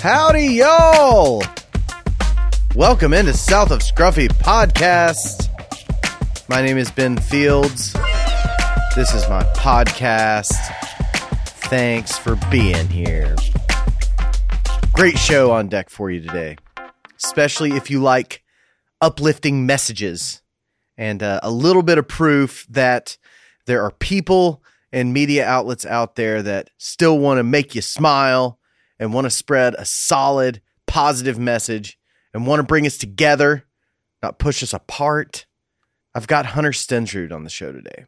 Howdy, y'all! Welcome into South of Scruffy podcast. My name is Ben Fields. This is my podcast. Thanks for being here. Great show on deck for you today, especially if you like uplifting messages and uh, a little bit of proof that there are people and media outlets out there that still want to make you smile and want to spread a solid, positive message and want to bring us together, not push us apart. I've got Hunter Stensrud on the show today.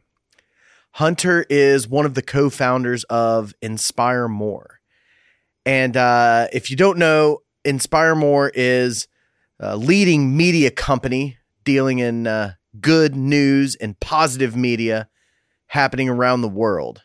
Hunter is one of the co founders of Inspire More. And uh, if you don't know, Inspire More is a leading media company dealing in uh, good news and positive media happening around the world.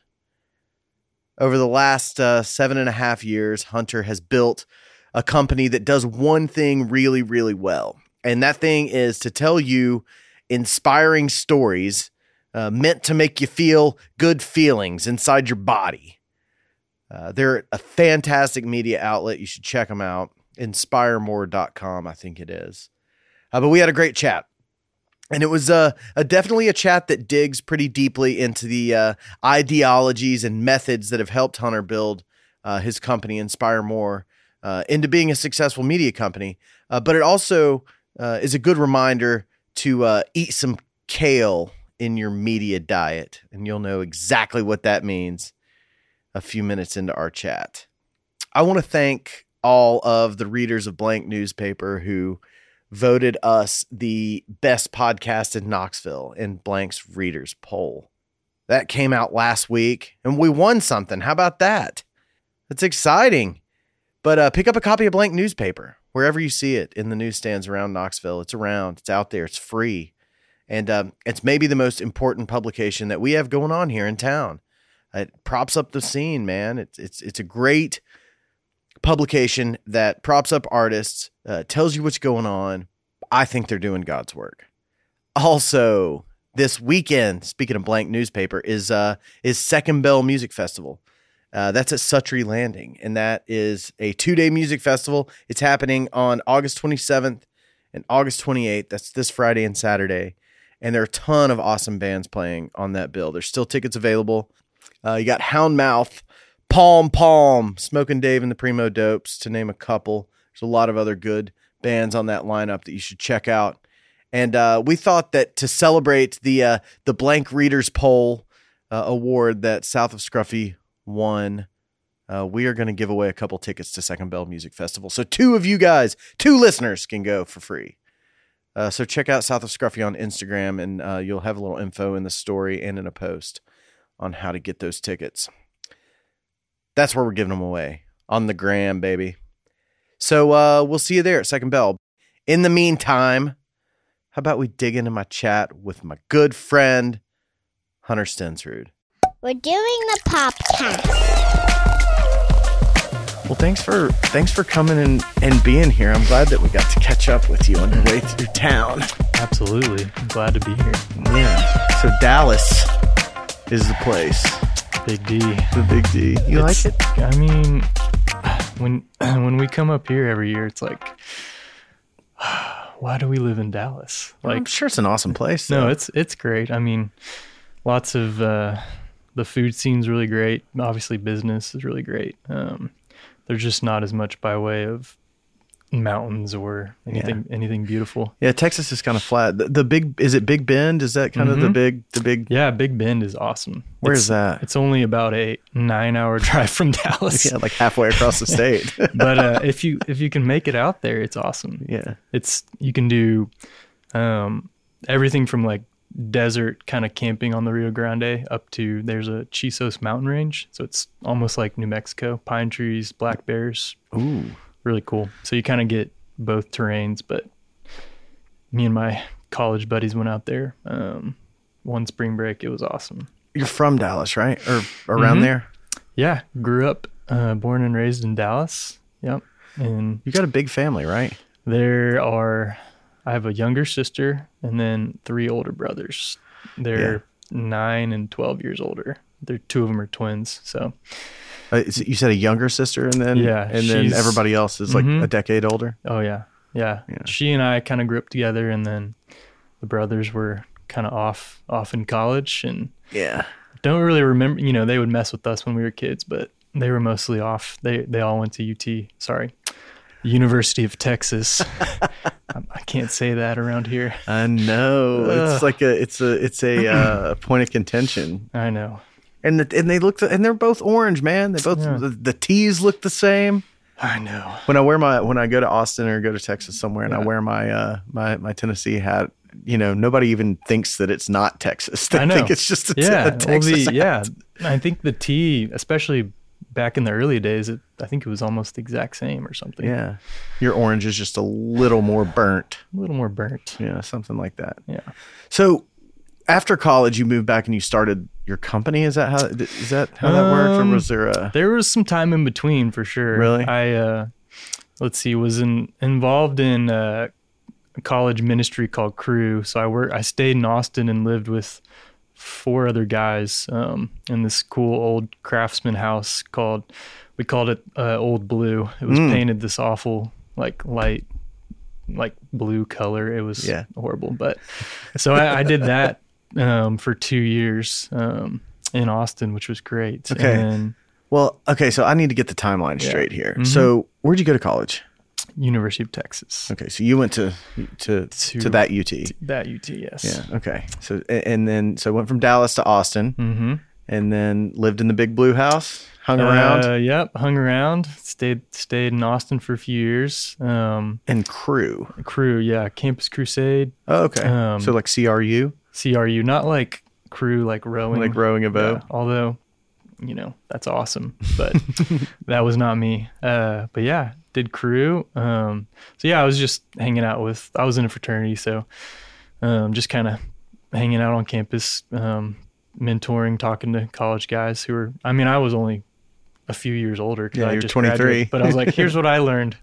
Over the last uh, seven and a half years, Hunter has built a company that does one thing really, really well. And that thing is to tell you inspiring stories uh, meant to make you feel good feelings inside your body. Uh, they're a fantastic media outlet. You should check them out. Inspiremore.com, I think it is. Uh, but we had a great chat and it was uh, a definitely a chat that digs pretty deeply into the uh, ideologies and methods that have helped Hunter build uh, his company, Inspire More, uh, into being a successful media company. Uh, but it also is a good reminder to eat some kale in your media diet, and you'll know exactly what that means a few minutes into our chat. I want to thank all of the readers of Blank Newspaper who voted us the best podcast in Knoxville in Blank's Readers poll. That came out last week and we won something. How about that? That's exciting. But uh, pick up a copy of Blank Newspaper wherever you see it in the newsstands around Knoxville. It's around, it's out there, it's free. And um, it's maybe the most important publication that we have going on here in town. It props up the scene, man. It's it's it's a great publication that props up artists, uh, tells you what's going on. I think they're doing God's work. Also, this weekend, speaking of blank newspaper, is uh, is Second Bell Music Festival. Uh, that's at Suttree Landing, and that is a two day music festival. It's happening on August 27th and August 28th. That's this Friday and Saturday. And there are a ton of awesome bands playing on that bill. There's still tickets available. Uh, you got Houndmouth, Palm Palm, Smoking Dave and the Primo Dopes, to name a couple. There's a lot of other good bands on that lineup that you should check out. And uh, we thought that to celebrate the uh, the Blank Readers Poll uh, award that South of Scruffy won, uh, we are going to give away a couple tickets to Second Bell Music Festival. So two of you guys, two listeners, can go for free. Uh, so check out South of Scruffy on Instagram, and uh, you'll have a little info in the story and in a post on how to get those tickets. That's where we're giving them away on the gram, baby. So uh, we'll see you there at Second Bell. In the meantime, how about we dig into my chat with my good friend, Hunter Stensrud? We're doing the podcast. Well, thanks for thanks for coming and, and being here. I'm glad that we got to catch up with you on your way through town. Absolutely. I'm glad to be here. Yeah. So Dallas is the place. Big D. The Big D. You It's- like it? I mean, when when we come up here every year, it's like, why do we live in Dallas? Like, I'm Like, sure it's an awesome place. no, it's it's great. I mean, lots of uh, the food scene's really great. Obviously, business is really great. Um, there's just not as much by way of mountains or anything anything beautiful. yeah. Texas is kind of flat. The, the big is it Big Bend? Is that kind of the big the big? Yeah, Big Bend is awesome. Where It's- is that? It's only about a nine-hour drive from Dallas. Yeah, like halfway across the state. but uh, if you if you can make it out there, it's awesome. yeah. It's you can do um, everything from like desert kind of camping on the Rio Grande up to there's a Chisos mountain range, so it's almost like New Mexico, pine trees, black bears, Ooh. Really cool. So you kind of get both terrains. But me and my college buddies went out there um, one spring break. It was awesome. You're from Dallas, right? Or around Mhm. there? Yeah, grew up, uh, born and raised in Dallas. Yep, and You got a big family, right? There are, I have a younger sister and then three older brothers. They're nine and 12 years older. They're two of them are twins. So Uh, you said a younger sister, and then Yeah, and then everybody else is like Mhm. a decade older. Oh yeah, yeah. Yeah. She and I kind of grew up together, and then the brothers were kind of off off in college, and Yeah. don't really remember. You know, they would mess with us when we were kids, but they were mostly off. They they all went to UT. Sorry, University of Texas. I I can't say that around here. I know. It's like a it's a it's a uh, point of contention. I know. And the, and they look and they're both orange, man. They both Yeah. the, the tees look the same. I know. When I wear my when I go to Austin or go to Texas somewhere and I wear my uh my my Tennessee hat, you know, nobody even thinks that it's not Texas. They I know. think it's just a, t- yeah, a well, Texas. the, hat. yeah. I think the tea, especially back in the early days, it, I think it was almost the exact same or something. Yeah. Your orange is just a little more burnt. a little more burnt. Yeah, something like that. Yeah. So after college, you moved back and you started your company. Is that how is that how that worked, or Um, was there a There was some time in between for sure. Really? I uh let's see, was in, involved in uh, a college ministry called Cru. So I work I stayed in Austin and lived with four other guys um, in this cool old craftsman house called we called it uh, Old Blue. It was Mm. painted this awful like light like blue color. It was Yeah. horrible. But so I, I did that um, for two years um, in Austin, which was great. Okay. And then Well, okay, so I need to get the timeline Yeah. straight here. Mhm. So, where'd you go to college? University of Texas. Okay, so you went to to to, To- that UT. That UT, yes. Yeah. Okay. So and then so went from Dallas to Austin, Mm-hmm. And then lived in the big blue house, hung around, Uh, yep, hung around. Stayed stayed in Austin for a few years. Um, and Cru. Cru, yeah, Campus Crusade, Oh, okay. Um, so like CRU, CRU, not like crew like rowing, like rowing a Yeah, boat. although, you know, that's awesome, but that was not me. Uh, but yeah, did Cru. Um, so yeah, I was just hanging out with. I was in a fraternity, so um, just kind of hanging out on campus, um, mentoring, talking to college guys who were. I mean, I was only a few years older. Yeah, I you're just 23. graduated, But I was like, here's what I learned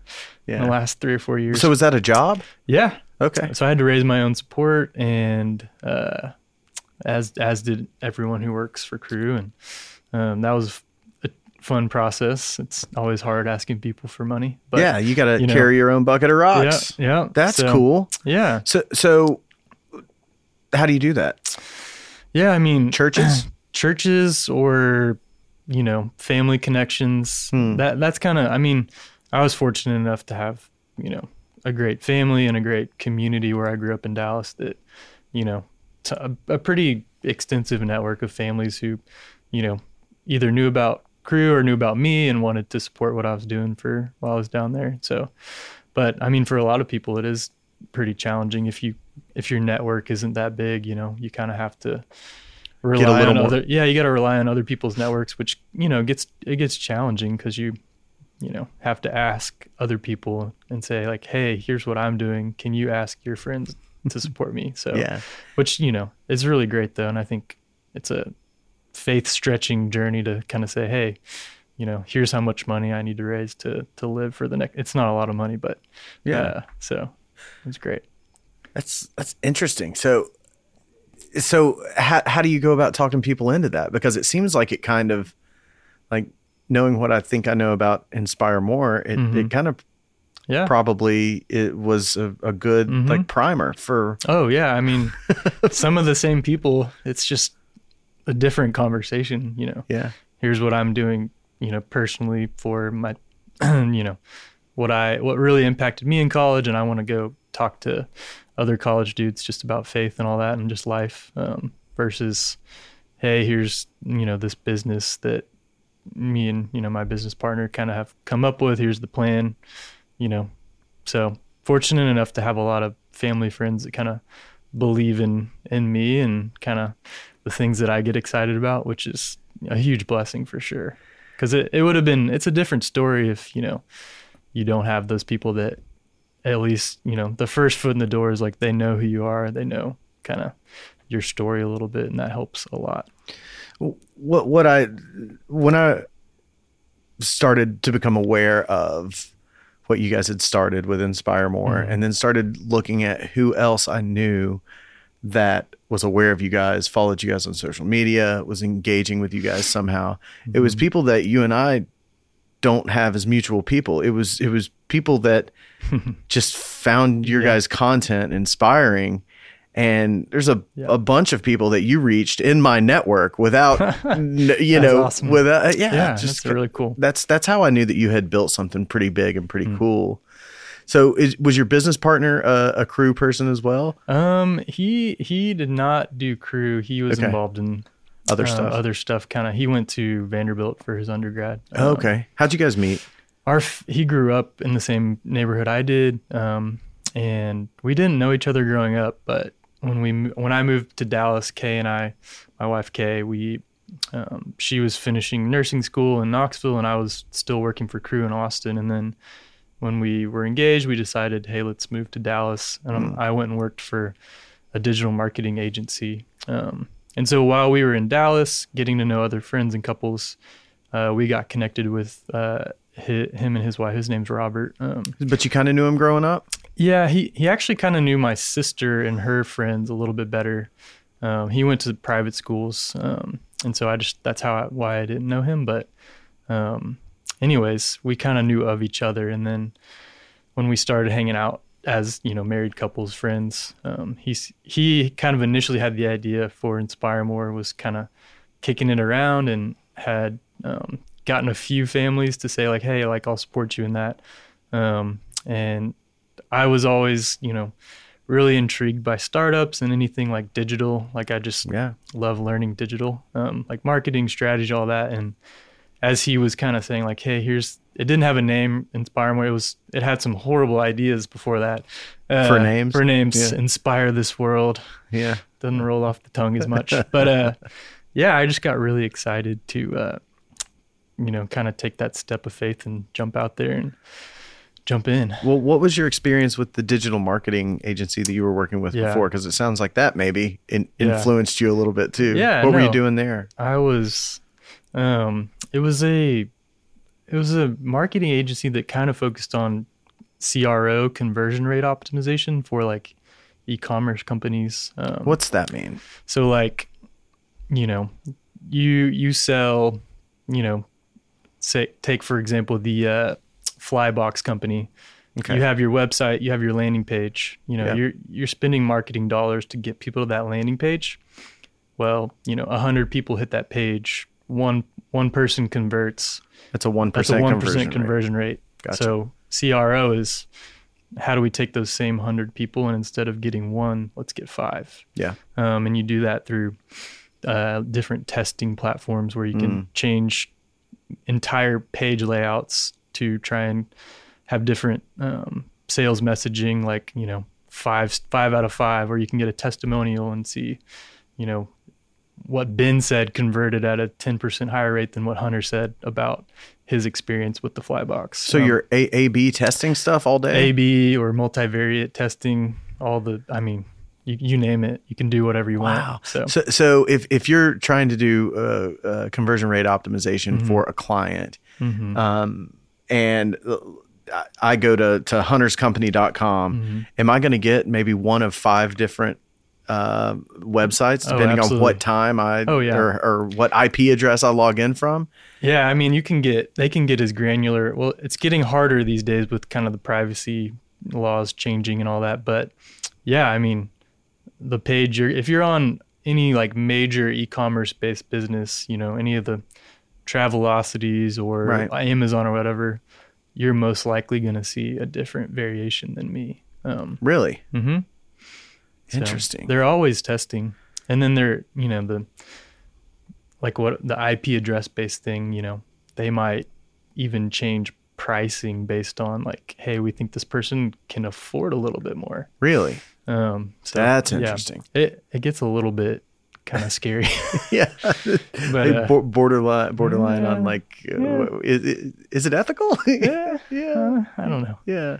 in the last three or four years. So was that a job? yeah, Okay. so I had to raise my own support, and uh, as as did everyone who works for Cru, and um, that was a fun process. It's always hard asking people for money, but yeah, you got to you know- carry your own bucket of yeah, rocks. yeah, That's So, cool. Yeah, So so how do you do that? Yeah. I mean, Churches? churches, or you know, family connections. Hmm. That that's kind of. I mean, I was fortunate enough to have you know a great family and a great community where I grew up in Dallas. That you know, t- a, a pretty extensive network of families who, you know, either knew about Cru or knew about me and wanted to support what I was doing for while I was down there. So, but I mean, for a lot of people, it is pretty challenging if you if your network isn't that big. You know, you kind of have to rely little on more- other. Yeah, you got to rely on other people's networks, which you know gets it gets challenging because you you know have to ask other people and say like, hey, here's what I'm doing. Can you ask your friends to support me? So Yeah. which you know is really great though and i think it's a faith stretching journey to kind of say hey you know here's how much money i need to raise to to live for the next it's not a lot of money but Yeah. uh, so it's great That's that's interesting. So so how how do you go about talking people into that? Because it seems like it kind of like knowing what I think I know about Inspire More, it, Mhm. it kind of yeah probably it was a, a good Mhm. like primer for oh yeah i mean some of the same people it's just a different conversation you know yeah. here's what I'm doing, you know, personally for my, you know, what I what really impacted me in college, and I want to go talk to other college dudes just about faith and all that, and just life, um, versus, hey, here's you know this business that me and you know my business partner kind of have come up with. Here's the plan, you know. So fortunate enough to have a lot of family friends that kind of believe in in me and kind of the things that I get excited about, which is a huge blessing for sure. Because it, it would have been it's a different story if you know you don't have those people that at least you know the first foot in the door is like they know who you are, they know kind of your story a little bit, and that helps a lot. what what I when I started to become aware of what you guys had started with Inspire More, Mhm. and then started looking at who else I knew that was aware of you guys, followed you guys on social media, was engaging with you guys somehow. It was people that you and I don't have as mutual people. It was it was people that just found your guys' content inspiring. And there's a, Yeah. a bunch of people that you reached in my network without, you know, awesome. without, yeah, Yeah, just that's really cool. that's that's how I knew that you had built something pretty big and pretty cool. So, is, was your business partner a, a Cru person as well? Um, he he did not do Cru. He was Okay. involved in Other uh, stuff. Other stuff. Kind of. He went to Vanderbilt for his undergrad. Oh, Um, okay. How'd you guys meet? our f- he grew up in the same neighborhood I did, um, and we didn't know each other growing up. But when we when I moved to Dallas, Kay and I, my wife Kay, we um, she was finishing nursing school in Knoxville, and I was still working for Cru in Austin. And then when we were engaged, we decided, hey, let's move to Dallas. And um, I went and worked for a digital marketing agency. Um, and so while we were in Dallas, getting to know other friends and couples, uh, we got connected with uh, hi him and his wife. His name's Robert. Um, But you kind of knew him growing up. yeah, he he actually kind of knew my sister and her friends a little bit better. Um, he went to private schools, um, and so I just that's how I, why I didn't know him. But, um, anyways, we kind of knew of each other, and then when we started hanging out as you know married couples, friends, um, he's he kind of initially had the idea for Inspire More was kind of kicking it around and had um, gotten a few families to say like, hey, like I'll support you in that, um, and I was always, you know, really intrigued by startups and anything like digital. Like I just Yeah. love learning digital, um, like marketing strategy, all that. And as he was kind of saying, like, "Hey, here's," it didn't have a name, Inspire. It was, it had some horrible ideas before that. Uh, For names? For names, Yeah. inspire this world Yeah. doesn't roll off the tongue as much. but uh, yeah, I just got really excited to, uh, you know, kind of take that step of faith and jump out there and jump in. Well, what was your experience with the digital marketing agency that you were working with Yeah. before? Because it sounds like that maybe in, Yeah. influenced you a little bit too. Yeah, What were you doing there? I was, um, it was a, it was a marketing agency that kind of focused on CRO conversion rate optimization for like e-commerce companies. Um, What's that mean? So like, you know, you you sell, you know, say take for example the uh, Flybox company. Okay. You have your website, you have your landing page. You know, Yeah. you're you're spending marketing dollars to get people to that landing page. Well, you know, a hundred people hit that page. One one person converts. That's a one That's a one conversion. rate. rate. Gotcha. So CRO is how do we take those same hundred people and instead of getting one, let's get five Yeah. um, and you do that through uh, different testing platforms where you can Mm. change entire page layouts to try and have different um, sales messaging like you know five five out of five or you can get a testimonial and see you know what ben said converted at a 10% higher rate than what hunter said about his experience with the flybox So Um, you're A A B testing stuff all day. AB or multivariate testing, all the, I mean, you, you name it, you can do whatever you Wow. want. So, So, so if, if you're trying to do uh, uh, conversion rate optimization Mm-hmm. for a client, um, and uh, I- I go to, to hunterscompany.com, Mm-hmm. am I going to get maybe one of five different uh, websites Oh, depending on what time I Oh, yeah. or, or what IP address I log in from? yeah, I mean, you can get, they can get as granular. Well, it's getting harder these days with kind of the privacy laws changing and all that. But yeah, I mean, the page, you're, if you're on any like major e commerce based business, you know, any of the Travelocities or Right. Amazon or whatever, you're most likely going to see a different variation than me. Um, Really? hmm So Interesting. they're always testing, and then they're you know the like what the IP address based thing. You know they might even change pricing based on like, hey, we think this person can afford a little bit more. Really? Um, so, That's yeah, interesting. it it gets a little bit kind of scary, Yeah. but uh, bo- borderline, borderline on yeah. like, uh, is, is it ethical? yeah, yeah. uh, I don't know. Yeah.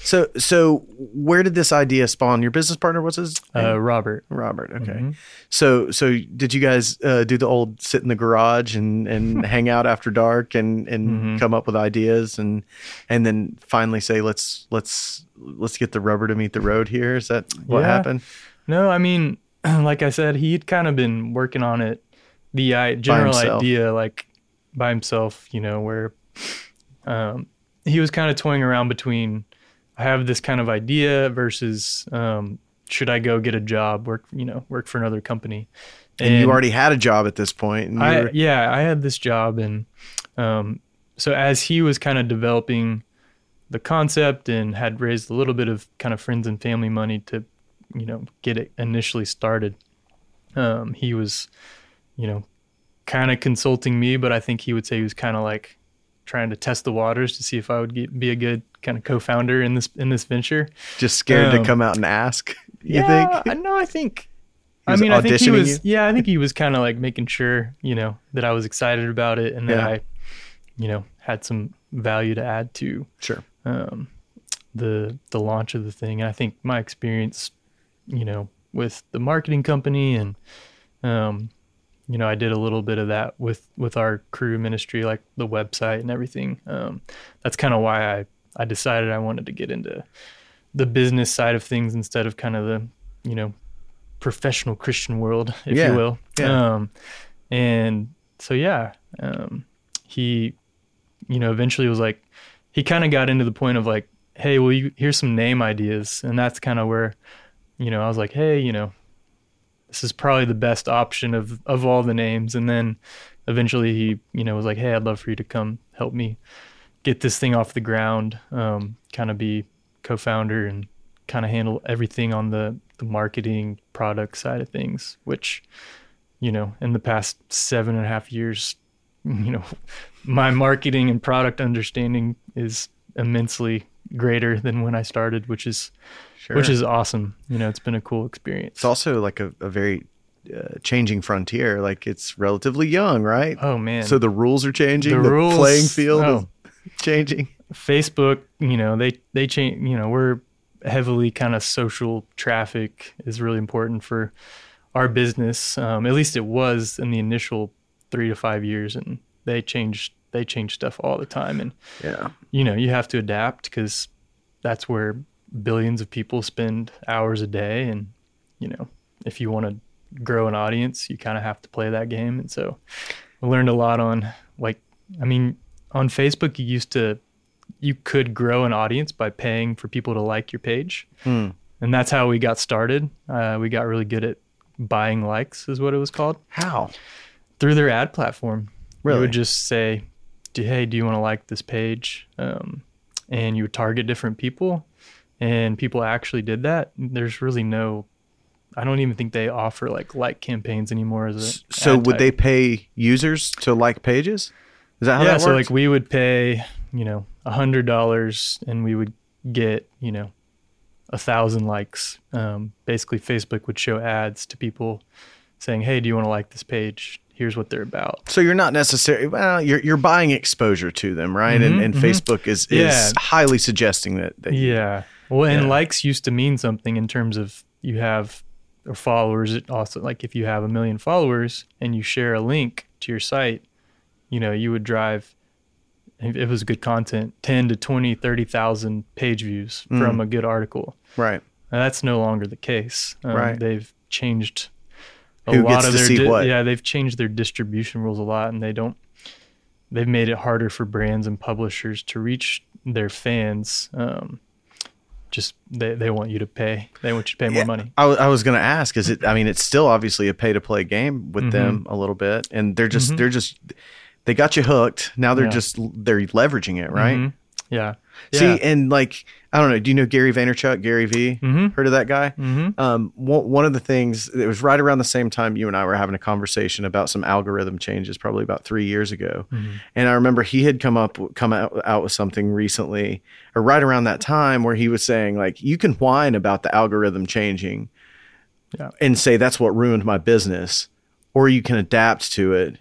So so where did this idea spawn? Your business partner what's his name? Uh, Robert, Robert. Okay. Mhm. So so did you guys uh, do the old sit in the garage and and hang out after dark and and Mhm. come up with ideas and and then finally say let's let's let's get the rubber to meet the road here? Is that what Yeah. happened? No, I mean, like I said, he'd kind of been working on it, the I, general idea, like by himself, you know, where um, he was kind of toying around between I have this kind of idea versus um, should I go get a job, work, you know, work for another company. And, you already had a job at this point. And I, were- yeah, I had this job, and um, so as he was kind of developing the concept and had raised a little bit of kind of friends and family money to, you know, get it initially started, um, he was, you know, kind of consulting me, but I think he would say he was kind of like trying to test the waters to see if I would get, be a good kind of co-founder in this in this venture. just scared to um, come out and ask. You yeah, think? I know. I think. He I mean, I think he was. you? Yeah, I think he was kind of like making sure, you know, that I was excited about it and that Yeah. I, you know, had some value to add to Sure. um, the the launch of the thing. And I think my experience, you know, with the marketing company and, um, you know, I did a little bit of that with with our Cru ministry, like the website and everything. Um, that's kind of why I I decided I wanted to get into the business side of things instead of kind of the you know professional Christian world, if Yeah, you will. yeah. Um, and so yeah, um, he, you know, eventually was like, he kind of got into the point of like, hey, well, you here's some name ideas, and that's kind of where, you know, I was like, hey, you know, this is probably the best option of of all the names, and then eventually he, you know, was like, hey, I'd love for you to come help me get this thing off the ground, um, kind of be co-founder and kind of handle everything on the the marketing product side of things, which you know, in the past seven and a half years, you know, my marketing and product understanding is immensely greater than when I started, which is Sure. which is awesome. You know, it's been a cool experience. it's also like a, a very uh, changing frontier. Like it's relatively young, right? oh man, So the rules are changing. The The, rules- playing field oh. is changing. Facebook, you know, they they change. You know, we're heavily kind of social traffic is really important for our business. Um, at least it was in the initial three to five years, and they changed they change stuff all the time, and Yeah. you know you have to adapt because that's where billions of people spend hours a day, and you know if you want to grow an audience, you kind of have to play that game, and so I learned a lot on like I mean on Facebook you used to you could grow an audience by paying for people to like your page. Hmm. And that's how we got started. Uh, we got really good at buying likes, is what it was called, How? through their ad platform. Really? You would just say, hey, do you want to like this page? Um, and you would target different people. And people actually did that. There's really no, I don't even think they offer like like campaigns anymore as a So would type. they pay users to like pages? Is that how yeah, that so like we would pay, you know, a hundred dollars and we would get, you know, a thousand likes. Um, basically Facebook would show ads to people saying, Hey, do you want to like this page? Here's what they're about. So you're not necessarily well, you're you're buying exposure to them, right? and Mhm, and mhm. Facebook is is Yeah. highly suggesting that. that you- Yeah. Well, and Yeah. likes used to mean something in terms of you have or followers. It also like if you have a million followers and you share a link to your site, you know, you would drive if it was good content, 10 to 20, 30,000 page views Mm. from a good article. right. Now, that's no longer the case. Um, Right. They've changed a Who lot of their di- yeah, they've changed their distribution rules a lot and they don't they've made it harder for brands and publishers to reach their fans. Um, just they, they want you to pay. They want you to pay more Yeah. money. I, was going to ask, is it? I mean, it's still obviously a pay to play game with Mhm. them a little bit, and they're just Mhm. they're just they got you hooked. Now they're Yeah. just they're leveraging it, right? Yeah. See, and like I don't know, do you know Gary Vaynerchuk, Gary V? Mm-hmm. Heard of that guy? Mm-hmm. Um, one, one of the things it was right around the same time you and I were having a conversation about some algorithm changes, probably about three years ago. Mm-hmm. And I remember he had come up, come out, out with something recently, or right around that time, where he was saying like, you can whine about the algorithm changing, Yeah. and say that's what ruined my business, or you can adapt to it,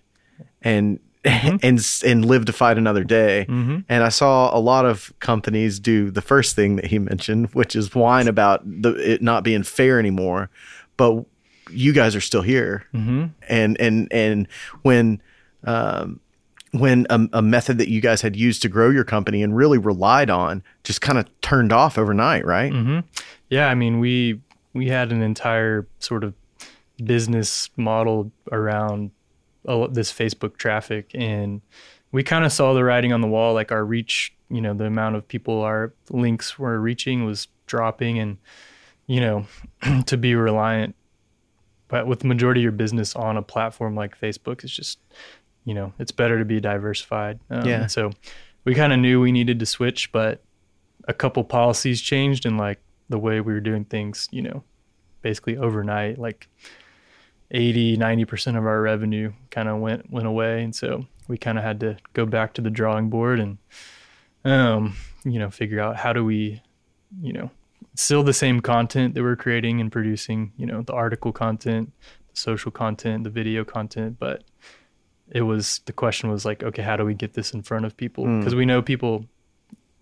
and and s- and live to fight another day. Mm-hmm. And I saw a lot of companies do the first thing that he mentioned, which is whine about the, it not being fair anymore. But you guys are still here, Mm-hmm. and and and when um, when a, a method that you guys had used to grow your company and really relied on just kind of turned off overnight, right? Mm-hmm. Yeah, I mean, we we had an entire sort of business model around this Facebook traffic, and we kind of saw the writing on the wall. Like our reach, you know, the amount of people our links were reaching was dropping, and you know, to be reliant, but with the majority of your business on a platform like Facebook, it's just, you know, it's better to be diversified. Um, Yeah. So we kind of knew we needed to switch, but a couple policies changed and like the way we were doing things, you know, basically overnight, like 80, 90% of our revenue kind of went, went away. And so we kind of had to go back to the drawing board and, um, you know, figure out how do we, you know, still the same content that we're creating and producing, you know, the article content, the social content, the video content, but it was the question was like, okay, how do we get this in front of people? Mm. Because we know people,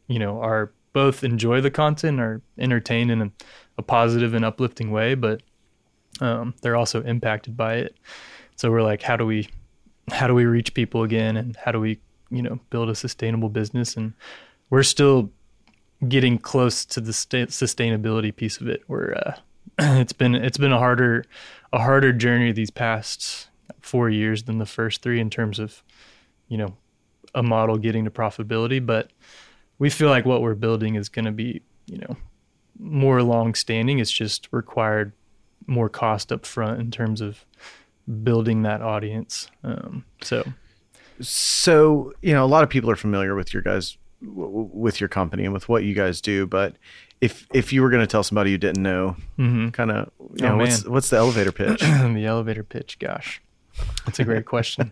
you know, are both enjoy the content, are entertained in a, a positive and uplifting way, but um, they're also impacted by it. So we're like, how do we, how do we reach people again, and how do we, you know, build a sustainable business? And we're still getting close to the sta- sustainability piece of it where uh, it's been it's been a harder a harder journey these past four years than the first three in terms of you know a model getting to profitability but we feel like what we're building is going to be you know more long standing it's just required more cost up front in terms of building that audience. Um, so So, you know, a lot of people are familiar with your guys w- with your company and with what you guys do, but if if you were going to tell somebody you didn't know, mhm. kind of, you Oh, know, what's what's the elevator pitch? the elevator pitch gosh. That's a great question.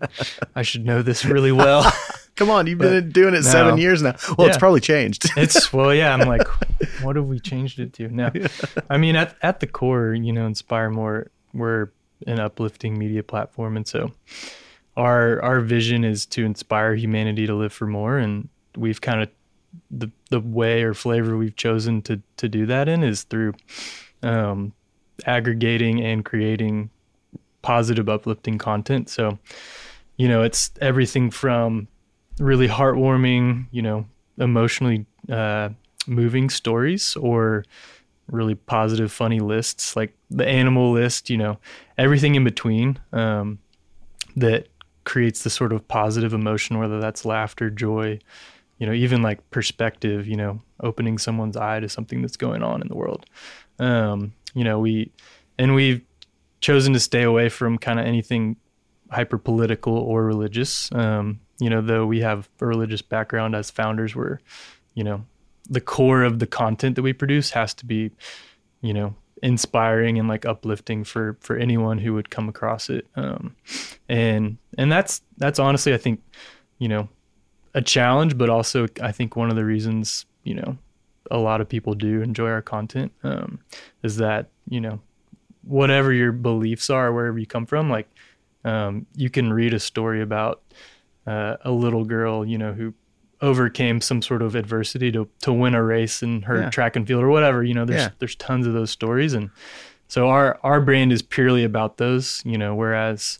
I should know this really well Come on, you've been doing it seven years now. Well, it's probably changed. It's well, yeah. I'm like, what have we changed it to? No, I mean, at at the core, you know, Inspire More, we're an uplifting media platform, and so our our vision is to inspire humanity to live for more, and we've kind of the the way or flavor we've chosen to to do that in is through um, aggregating and creating positive, uplifting content. So, you know, it's everything from really heartwarming, you know, emotionally uh, moving stories or really positive, funny lists like the animal list, you know, everything in between um, that creates the sort of positive emotion, whether that's laughter, joy, you know, even like perspective, you know, opening someone's eye to something that's going on in the world. Um, you know, we, and we've chosen to stay away from kind of anything hyper political or religious. Um, you know, though we have a religious background as founders, where, you know, the core of the content that we produce has to be, you know, inspiring and like uplifting for for anyone who would come across it. Um, and and that's that's honestly, I think, you know, a challenge, but also I think one of the reasons, you know, a lot of people do enjoy our content um, is that you know whatever your beliefs are, wherever you come from, like um, you can read a story about uh, a little girl, you know, who overcame some sort of adversity to to win a race in her Yeah. track and field or whatever. You know, there's Yeah. there's tons of those stories, and so our our brand is purely about those. You know, whereas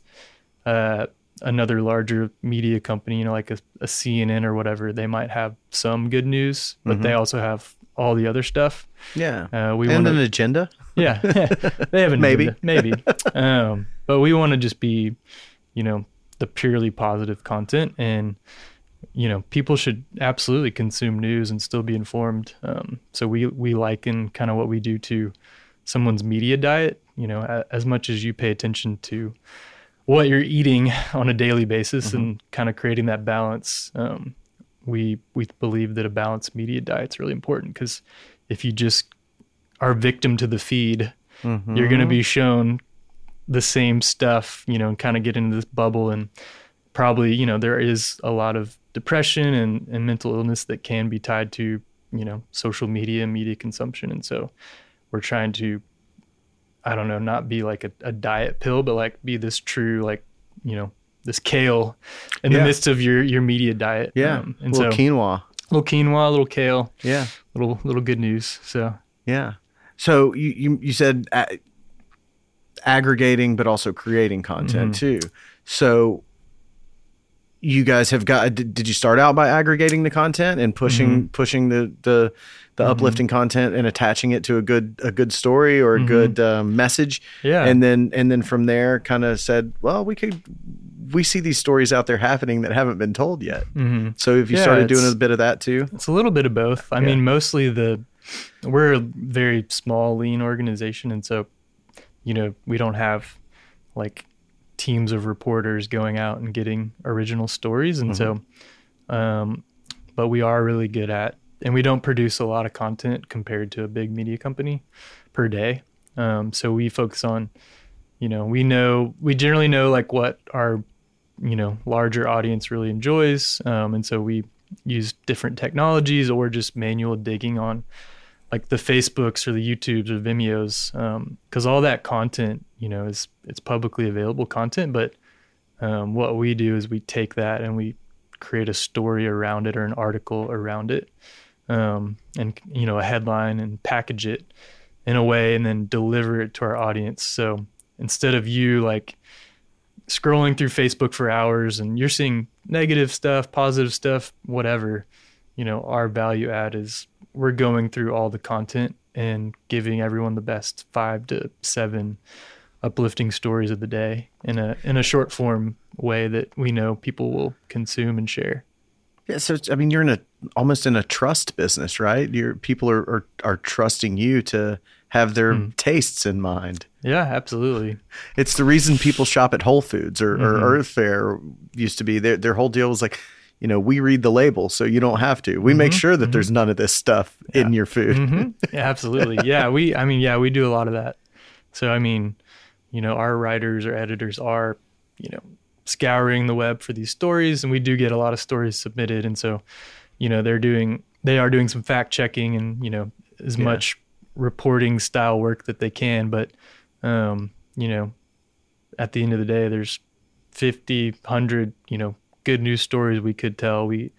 uh, another larger media company, you know, like a, a CNN or whatever, they might have some good news, but they also have all the other stuff. yeah. Uh, we and want an agenda. Yeah, they haven't. Maybe. maybe. Um, but we want to just be, you know, the purely positive content, and you know, people should absolutely consume news and still be informed. Um, so we we liken kind of what we do to someone's media diet. You know, a, as much as you pay attention to what you're eating on a daily basis and kind of creating that balance. Um, we we believe that a balanced media diet's really important because if you just are victim to the feed, Mm-hmm. you're going to be shown the same stuff, you know, and kind of get into this bubble. And probably, you know, there is a lot of depression and, and mental illness that can be tied to, you know, social media, media consumption. And so we're trying to, I don't know, not be like a, a diet pill, but like be this true, like, you know, this kale in Yeah. the midst of your, your media diet. Yeah. Um, and little so quinoa. little quinoa, little kale, Yeah. little, little good news. So Yeah. So you you, you said a- aggregating, but also creating content Mm-hmm. too. So you guys have got did, did you start out by aggregating the content and pushing Mm-hmm. pushing the the the uplifting content and attaching it to a good a good story or a good um, message Mm-hmm. Yeah. and then and then from there kind of said well we could we see these stories out there happening that haven't been told yet hmm so if you Yeah, started doing a bit of that too It's a little bit of both. I Yeah. mean, mostly the we're a very small, lean organization, and so you know we don't have like teams of reporters going out and getting original stories, and so um, but we are really good at, and we don't produce a lot of content compared to a big media company per day. Um, so we focus on, you know, we know we generally know like what our you know larger audience really enjoys um, and so we use different technologies or just manual digging on like the facebooks or the youtubes or vimeos because all that content you know is it's publicly available content but um, what we do is we take that and we create a story around it or an article around it um, and you know a headline and package it in a way and then deliver it to our audience. So instead of you like scrolling through Facebook for hours and you're seeing negative stuff, positive stuff, whatever, you know, our value add is we're going through all the content and giving everyone the best five to seven uplifting stories of the day in a in a short form way that we know people will consume and share. Yeah, so it's, I mean, you're in a almost in a trust business, right? Your people are, are are trusting you to have their Hmm. tastes in mind. Yeah, absolutely. It's the reason people shop at Whole Foods or, Mm-hmm. or Earth Fare used to be. Their their whole deal was like, you know, we read the label, so you don't have to. We make sure that there's none of this stuff in your food. hmm Yeah, absolutely. Yeah, we. I mean, yeah, we do a lot of that. So I mean, you know, our writers or editors are, you know, scouring the web for these stories, and we do get a lot of stories submitted, and so, you know, they're doing they are doing some fact checking and you know as Yeah. much reporting style work that they can, but, um, you know, at the end of the day, there's 50, 100, you know, good news stories we could tell. We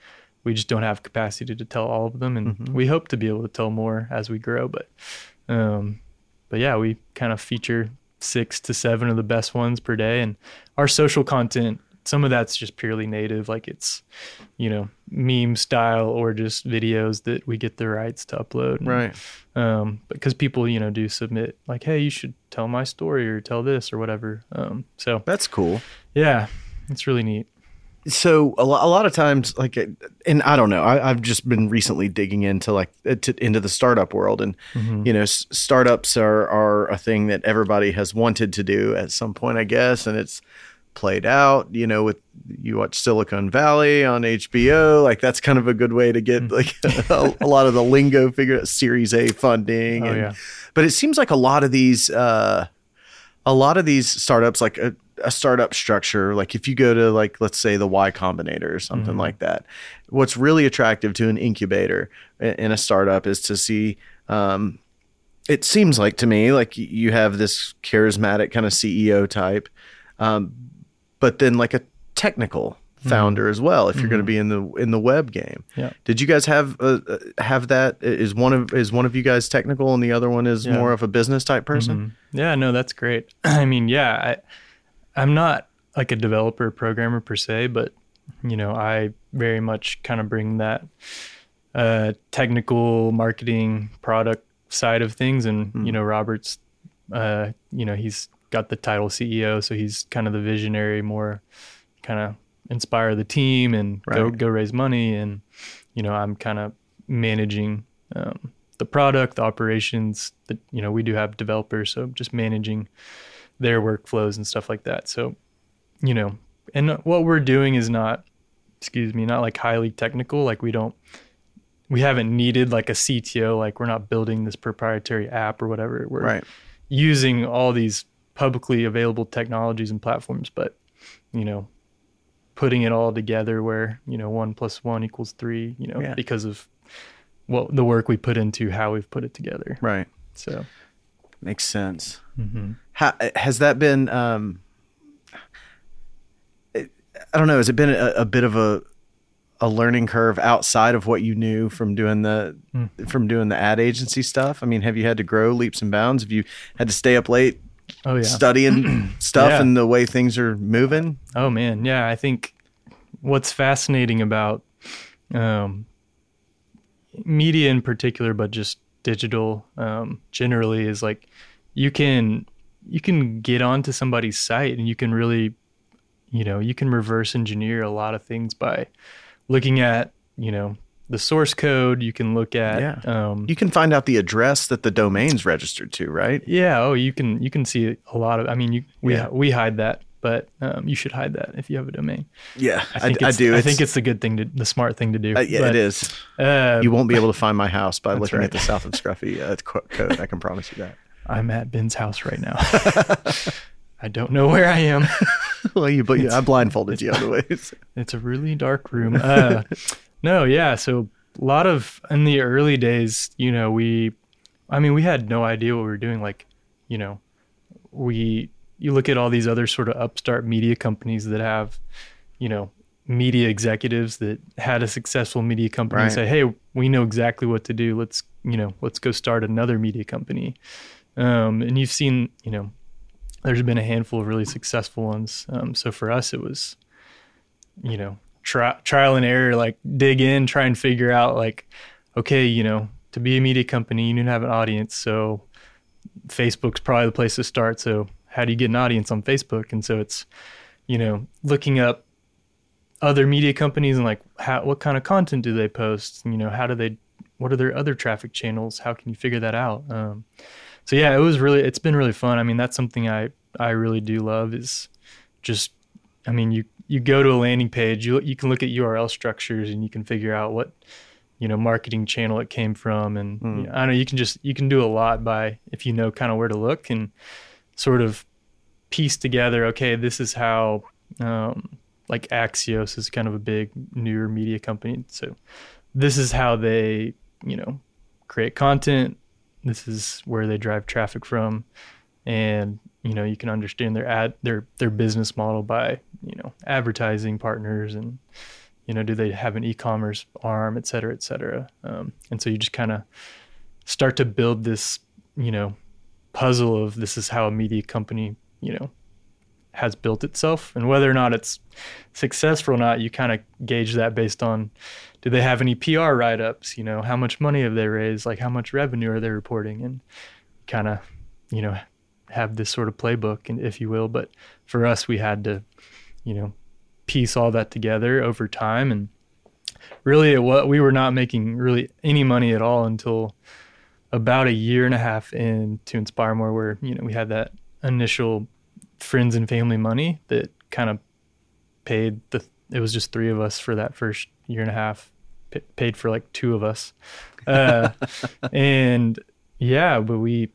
we just don't have capacity to tell all of them, and we hope to be able to tell more as we grow. But, um, but yeah, we kind of feature six to seven of the best ones per day, and our social content. Some of that's just purely native, like it's, you know, meme style or just videos that we get the rights to upload. And, Right. um because people you know do submit like hey you should tell my story or tell this or whatever um so That's cool. yeah it's really neat so a, lo- a lot of times like uh, and i don't know I, i've just been recently digging into like uh, to, into the startup world and you know s- startups are are a thing that everybody has wanted to do at some point i guess and it's played out you know with you watch silicon valley on hbo like that's kind of a good way to get like a, a lot of the lingo figure out series a funding Oh, and- yeah. but it seems like a lot of these uh a lot of these startups like a, a startup structure like if you go to like let's say the y combinator or something Mm-hmm. like that what's really attractive to an incubator in a startup is to see um, it seems like to me like you have this charismatic kind of ceo type um, but then like a technical founder as well if you're going to be in the in the web game Mm-hmm. Yeah. did you guys have uh, uh, have that is one of is one of you guys technical and the other one is Yeah. Mm-hmm. more of a business type person yeah no that's great i mean yeah i i'm not like a developer programmer per se but you know i very much kind of bring that uh technical marketing product side of things. And you know robert's uh you know he's got the title ceo so he's kind of the visionary more kind of inspire the team and go Right. go raise money. And you know i'm kind of managing um, the product the operations that you know we do have developers so just managing their workflows and stuff like that so you know and what we're doing is not excuse me not like highly technical like we don't we haven't needed like a cto like we're not building this proprietary app or whatever we're right using all these publicly available technologies and platforms, but you know, putting it all together where you know one plus one equals three. You know, Yeah. because of well the work we put into how we've put it together. right So Makes sense. Hmm Ha, has that been? Um, I don't know. Has it been a, a bit of a a learning curve outside of what you knew from doing the Hmm. from doing the ad agency stuff? I mean, have you had to grow leaps and bounds? Have you had to stay up late oh yeah. studying stuff Yeah. and the way things are moving? Oh man, yeah. I think what's fascinating about um, media in particular, but just digital um, generally, is like you can you can get onto somebody's site and you can really, you know, you can reverse engineer a lot of things by looking at you know the source code. You can look at Yeah. um, You can find out the address that the domain's registered to, right? yeah. Oh, you can you can see a lot of. I mean, you we Yeah. we hide that, but um, you should hide that if you have a domain. Yeah, I, think I it's- do. I think it's the good thing to, the smart thing to do. uh, yeah, But, it is. Uh, You won't be able to find my house by looking right. at the South of Scruffy uh, code. I can promise you that. I'm at Ben's house right now. I don't know where I am. well, you, but I blindfolded you other ways. It's a really dark room. Uh, no, yeah. So a lot of in the early days, you know, we, I mean, we had no idea what we were doing. Like, you know, we you look at all these other sort of upstart media companies that have, you know, media executives that had a successful media company and Right. say, hey, we know exactly what to do. Let's you know, let's go start another media company. Um, and you've seen, you know, there's been a handful of really successful ones. Um, so for us, it was, you know, tri- trial and error, like dig in, try and figure out, like, okay, you know, to be a media company, you need to have an audience. So Facebook's probably the place to start. So how do you get an audience on Facebook? And so it's, you know, looking up other media companies and like how what kind of content do they post? You know, how do they what are their other traffic channels? How can you figure that out? Um, so yeah, it was really it's been really fun. I mean, that's something I I really do love is just I mean, you you go to a landing page, you you can look at URL structures and you can figure out what you know marketing channel it came from and Mm. you know, I know you can just you can do a lot by if you know kind of where to look and sort of piece together okay this is how um, like Axios is kind of a big newer media company so this is how they you know create content this is where they drive traffic from. And you know you can understand their ad their their business model by you know advertising partners and you know do they have an e-commerce arm et cetera et cetera. Um, and so you just kind of start to build this you know puzzle of this is how a media company you know has built itself and whether or not it's successful or not you kind of gauge that based on do they have any pr write-ups? You know how much money have they raised? Like how much revenue are they reporting? And kind of you know have this sort of playbook and if you will. But for us we had to you know piece all that together over time. And really what we were not making really any money at all until about a year and a half into Inspire More where you know we had that initial friends and family money that kind of paid the it was just three of us for that first year and a half pa- paid for like two of us. Uh, and yeah but we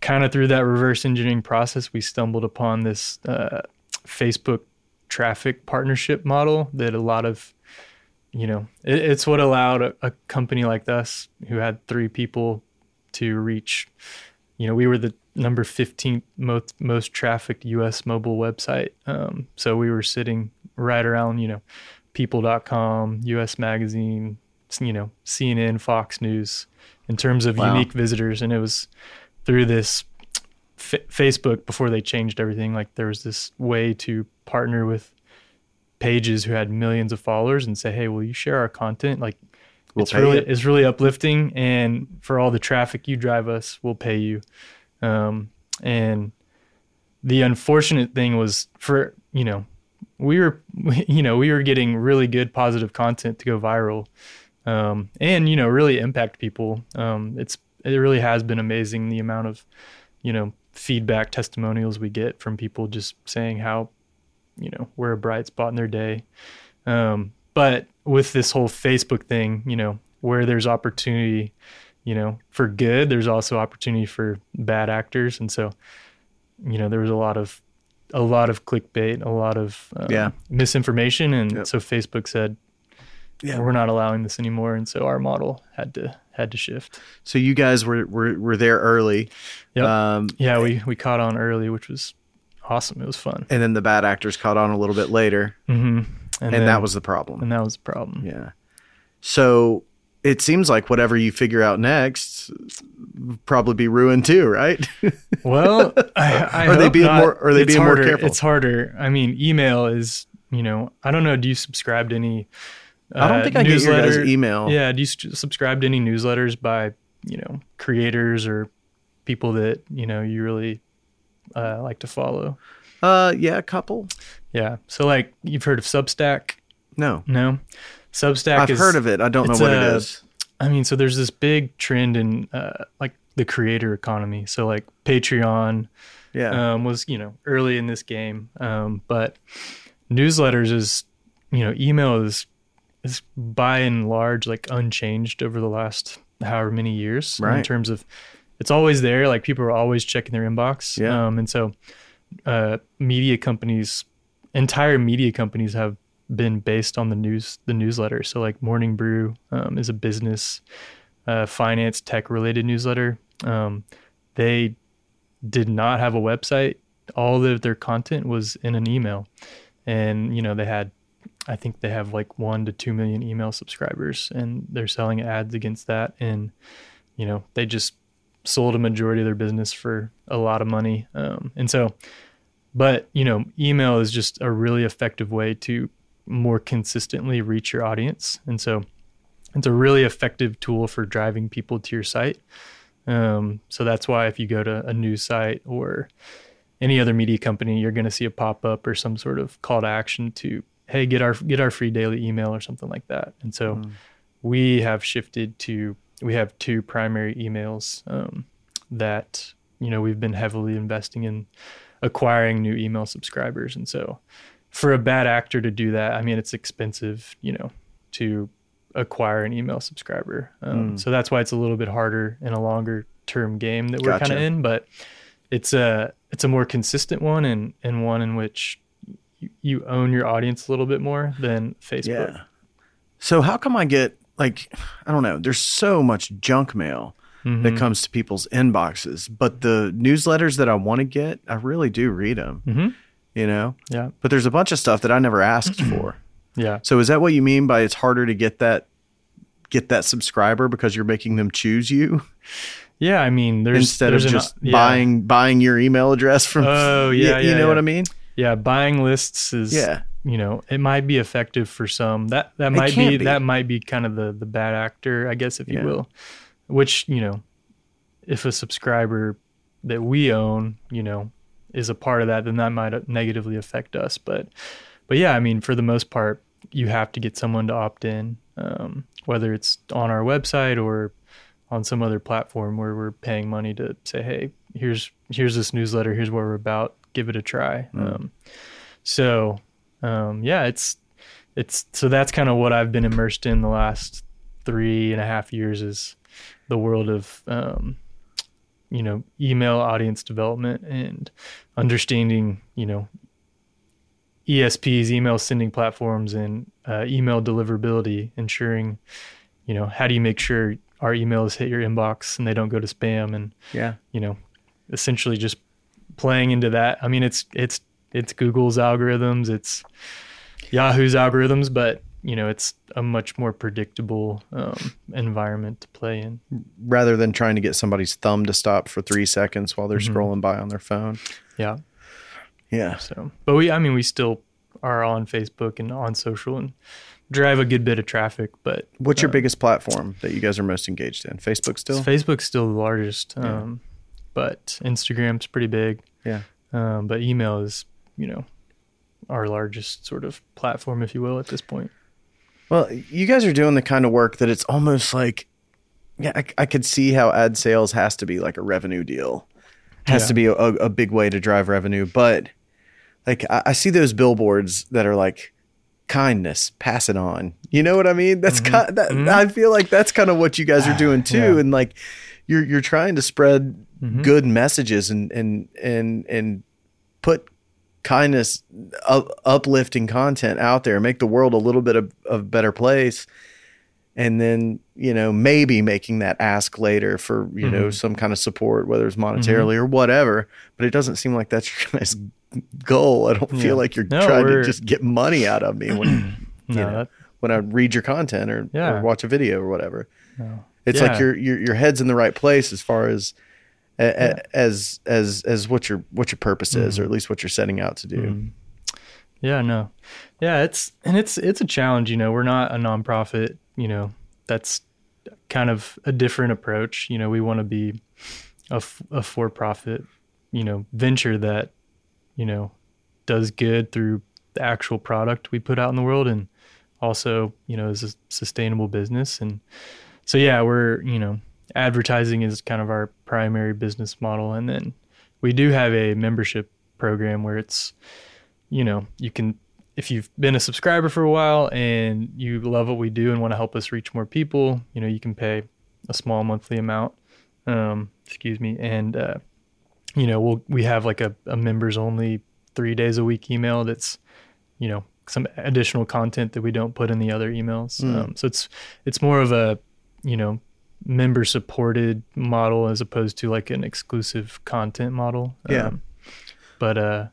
kind of through that reverse engineering process we stumbled upon this uh, facebook traffic partnership model that a lot of you know it, it's what allowed a, a company like us who had three people to reach you know we were the number 15th most most trafficked us mobile website. Um, so we were sitting right around you know people.com us magazine you know cnn fox news in terms of Wow. unique visitors. And it was through this F- facebook before they changed everything. Like there was this way to partner with pages who had millions of followers and say hey will you share our content? Like We'll it's really you. it's really uplifting. And for all the traffic you drive us we'll pay you um, and the unfortunate thing was for you know we were you know we were getting really good positive content to go viral um, and you know really impact people. Um, it's it really has been amazing the amount of you know feedback testimonials we get from people just saying how you know we're a bright spot in their day. Um, but with this whole facebook thing you know where there's opportunity you know for good there's also opportunity for bad actors and so you know there was a lot of a lot of clickbait a lot of um, Yeah. misinformation and Yep. so facebook said Yeah. we're not allowing this anymore and so our model had to had to shift So you guys were were, were there early. Yep. Um, yeah we we caught on early which was awesome it was fun and then the bad actors caught on a little bit later, hmm and, then- that was the problem. and that was the problem Yeah. So it seems like whatever you figure out next probably be ruined too, right? Well, I, I Are they being not. more- are they It's being more careful? It's harder. I mean, email is you know, I don't know. Do you subscribe to any? I don't uh, think I get your guys' email. Yeah. Do you subscribe to any newsletters by you know creators or people that you know you really uh, like to follow? Uh, yeah, a couple. Yeah. So like you've heard of Substack? No, No. Substack. I've is, heard of it. I don't know what a- it is. I mean, so there's this big trend in uh, like the creator economy. So like Patreon Yeah, um, was you know early in this game, um, but newsletters is you know email is is by and large like unchanged over the last however many years in terms of it's always there. Like people are always checking their inbox. Yeah. Um, and so uh, media companies, entire media companies have been based on the news, the newsletter. So like Morning Brew um, is a business, uh, finance, tech related newsletter. Um, they did not have a website. All of their content was in an email, and you know they had, I think they have like one to two million email subscribers, and they're selling ads against that, and you know they just sold a majority of their business for a lot of money, um, and so, but you know, email is just a really effective way to more consistently reach your audience, and so it's a really effective tool for driving people to your site. Um, so that's why if you go to a news site or any other media company, you're going to see a pop up or some sort of call to action to, hey, get our get our free daily email or something like that. And so we have shifted to we have two primary emails um, that you know we've been heavily investing in acquiring new email subscribers. And so for a bad actor to do that, I mean, it's expensive, you know, to acquire an email subscriber. Um, Mm. So that's why it's a little bit harder in a longer term game that we're kind of in, but it's a it's a more consistent one and and one in which you, you own your audience a little bit more than Facebook. yeah. So how come I get like I don't know? There's so much junk mail Mm-hmm. that comes to people's inboxes, but the newsletters that I want to get, I really do read them. Mhm. You know, Yeah. but there's a bunch of stuff that I never asked for. Yeah. So is that what you mean by it's harder to get that get that subscriber because you're making them choose you Yeah. I mean, there's instead of there's an- just yeah. buying buying your email address from Oh, yeah, you yeah, know yeah. what I mean? Yeah, buying lists is Yeah. you know, it might be effective for some. That that It might be, be. that might be kind of the the bad actor, I guess if you will. Which, you know, if a subscriber that we own, you know, is a part of that, then that might negatively affect us. But but yeah, I mean, for the most part, you have to get someone to opt in, um, whether it's on our website or on some other platform where we're paying money to say, hey, here's here's this newsletter, here's what we're about, give it a try. Um, so um, yeah, it's it's so that's kind of what I've been immersed in the last three and a half years is the world of um, you know email audience development and understanding you know ESPs, email sending platforms, and uh, email deliverability, ensuring you know how do you make sure our emails hit your inbox and they don't go to spam and Yeah. you know essentially just playing into that i mean it's it's it's google's algorithms it's yahoo's algorithms but you know it's a much more predictable um, environment to play in Rather than trying to get somebody's thumb to stop for three seconds while they're Mm-hmm. scrolling by on their phone. yeah Yeah. so but we i mean we still are on facebook and on social and drive a good bit of traffic but What's your uh, biggest platform that you guys are most engaged in? Facebook still? facebook's still the largest um, but instagram's pretty big Yeah. um, but email is you know our largest sort of platform if you will at this point Well, you guys are doing the kind of work that it's almost like, yeah, I, I could see how ad sales has to be like a revenue deal, has Yeah. to be a, a big way to drive revenue. But like, I, I see those billboards that are like, kindness, pass it on. You know what I mean? That's kind. That, I feel like that's kind of what you guys are doing too, Mm-hmm. Yeah. and like, you're you're trying to spread Mm-hmm. good messages and and and and put kindness up, uplifting content out there make the world a little bit of a better place and then you know maybe making that ask later for you know Mm-hmm. some kind of support whether it's monetarily or whatever but it doesn't seem like that's your guys goal i don't Yeah. feel like you're No, trying to just get money out of me when you know, that- when i read your content or, Yeah. or watch a video or whatever No. it's Yeah. like your, your your head's in the right place as far as a- as as as what your what your purpose is Mm-hmm. or at least what you're setting out to do Yeah, no. Yeah, it's and it's it's a challenge, you know. We're not a nonprofit, you know. That's kind of a different approach. You know, we want to be a, f- a for-profit, you know, venture that, you know, does good through the actual product we put out in the world and also, you know, is a sustainable business and so yeah, we're, you know, advertising is kind of our primary business model and then we do have a membership program where it's you know, you can if you've been a subscriber for a while and you love what we do and want to help us reach more people, you know, you can pay a small monthly amount. Um, excuse me, and uh, you know, we'll we have like a, a members only three days a week email that's, you know, some additional content that we don't put in the other emails. Mm. Um, so it's it's more of a, you know, member supported model as opposed to like an exclusive content model. Yeah. Um, but uh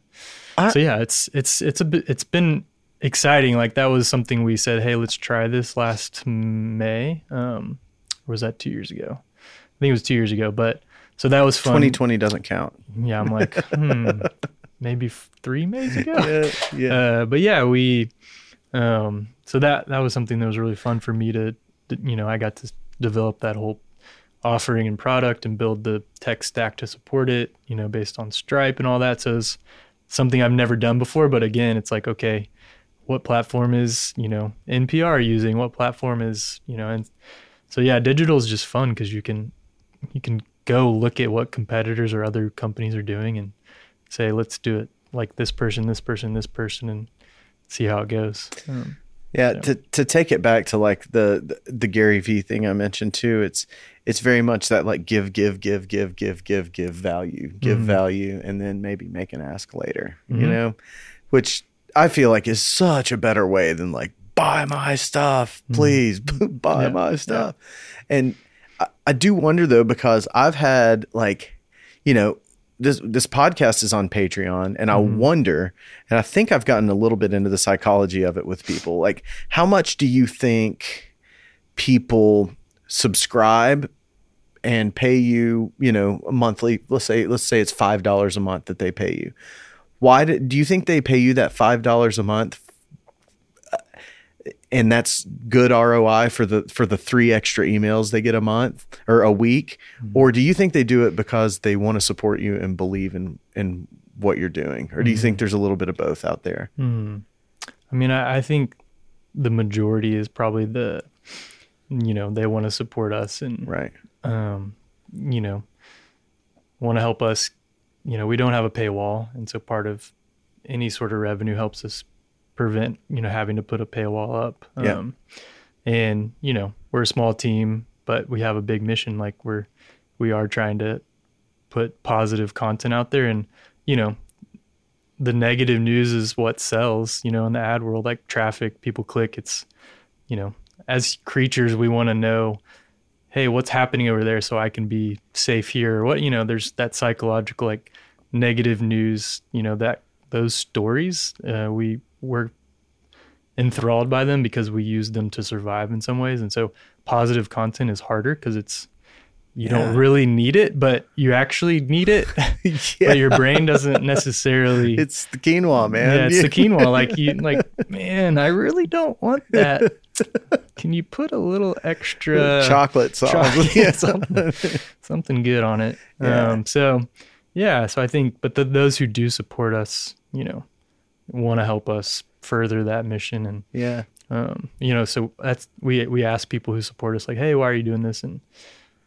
I- so yeah, it's it's it's a bit it's been exciting. Like that was something we said, hey, let's try this last May. Um, was that two years ago? I think it was two years ago. But so that was fun. 2020 doesn't count. Yeah, I'm like, hmm, maybe f- three Mays ago. Yeah, yeah. Uh, but yeah, we. Um, so that that was something that was really fun for me to, to, you know, I got to develop that whole offering and product and build the tech stack to support it. You know, based on Stripe and all that. So it's something I've never done before. But again, it's like, okay, what platform is you know NPR using? What platform is you know? And so yeah, digital is just fun because you can you can go look at what competitors or other companies are doing and say, let's do it like this person, this person, this person, and see how it goes. Um, Yeah, Yeah. to to take it back to like the, the the Gary V thing I mentioned too, it's it's very much that like give give give give give give give value, give Mhm. value and then maybe make an ask later, you Mhm. know, which I feel like is such a better way than like buy my stuff, please buy Yeah, my stuff. And I, I do wonder though because I've had like you know this this podcast is on Patreon, and I Mhm. wonder, and I think I've gotten a little bit into the psychology of it with people. Like, how much do you think people subscribe and pay you, you know, monthly? Let's say let's say it's five dollars a month that they pay you. Why do, do you think they pay you that five dollars a month? And that's good ROI for the for the three extra emails they get a month or a week, or do you think they do it because they want to support you and believe in in what you're doing, or do you think there's a little bit of both out there? hmm. I mean, I, I think the majority is probably the, you know, they want to support us and Right. um, you know, want to help us. You know, we don't have a paywall, and so part of any sort of revenue helps us prevent you know having to put a paywall up. Yeah. Um, and you know, we're a small team, but we have a big mission. Like we're we are trying to put positive content out there, and you know, the negative news is what sells. You know, in the ad world, like traffic, people click. It's you know, as creatures, we want to know hey what's happening over there so i can be safe here what you know there's that psychological like negative news you know that those stories uh, we were enthralled by them because we use them to survive in some ways and so positive content is harder because it's you Yeah. don't really need it but you actually need it but your brain doesn't necessarily It's the quinoa, man. yeah, it's the quinoa. Like you, like man, I really don't want that. Can you put a little extra chocolate sauce. chocolate- Yeah. something, something good on it? Yeah. Um, so yeah, so I think, but the, those who do support us, you know, want to help us further that mission, and yeah. um, you know, so that's we we ask people who support us, like, hey, why are you doing this? And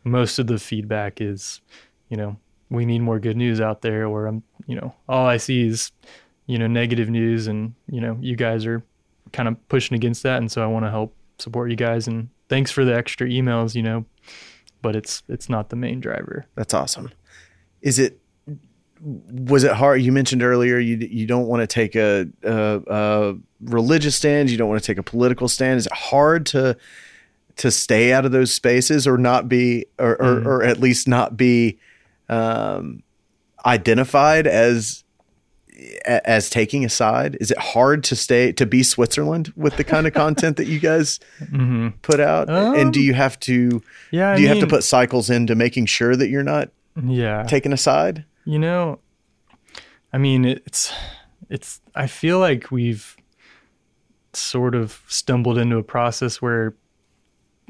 most of the feedback is, you know, we need more good news out there, or I'm, you know, all I see is, you know, negative news, and you know, you guys are kind of pushing against that, and so I want to help support you guys, and thanks for the extra emails, you know, but it's it's not the main driver. That's awesome. Is it? Was it hard? You mentioned earlier you you don't want to take a, a, a religious stand. You don't want to take a political stand. Is it hard to to stay out of those spaces or not be or or, Mm. or at least not be um, identified as as taking a side? Is it hard to stay to be Switzerland with the kind of content that you guys Mm-hmm. put out? and do Um, you have to Yeah, I do you have to put cycles into making sure that you're not yeah taking a side? You know, I mean, it's it's I feel like we've sort of stumbled into a process where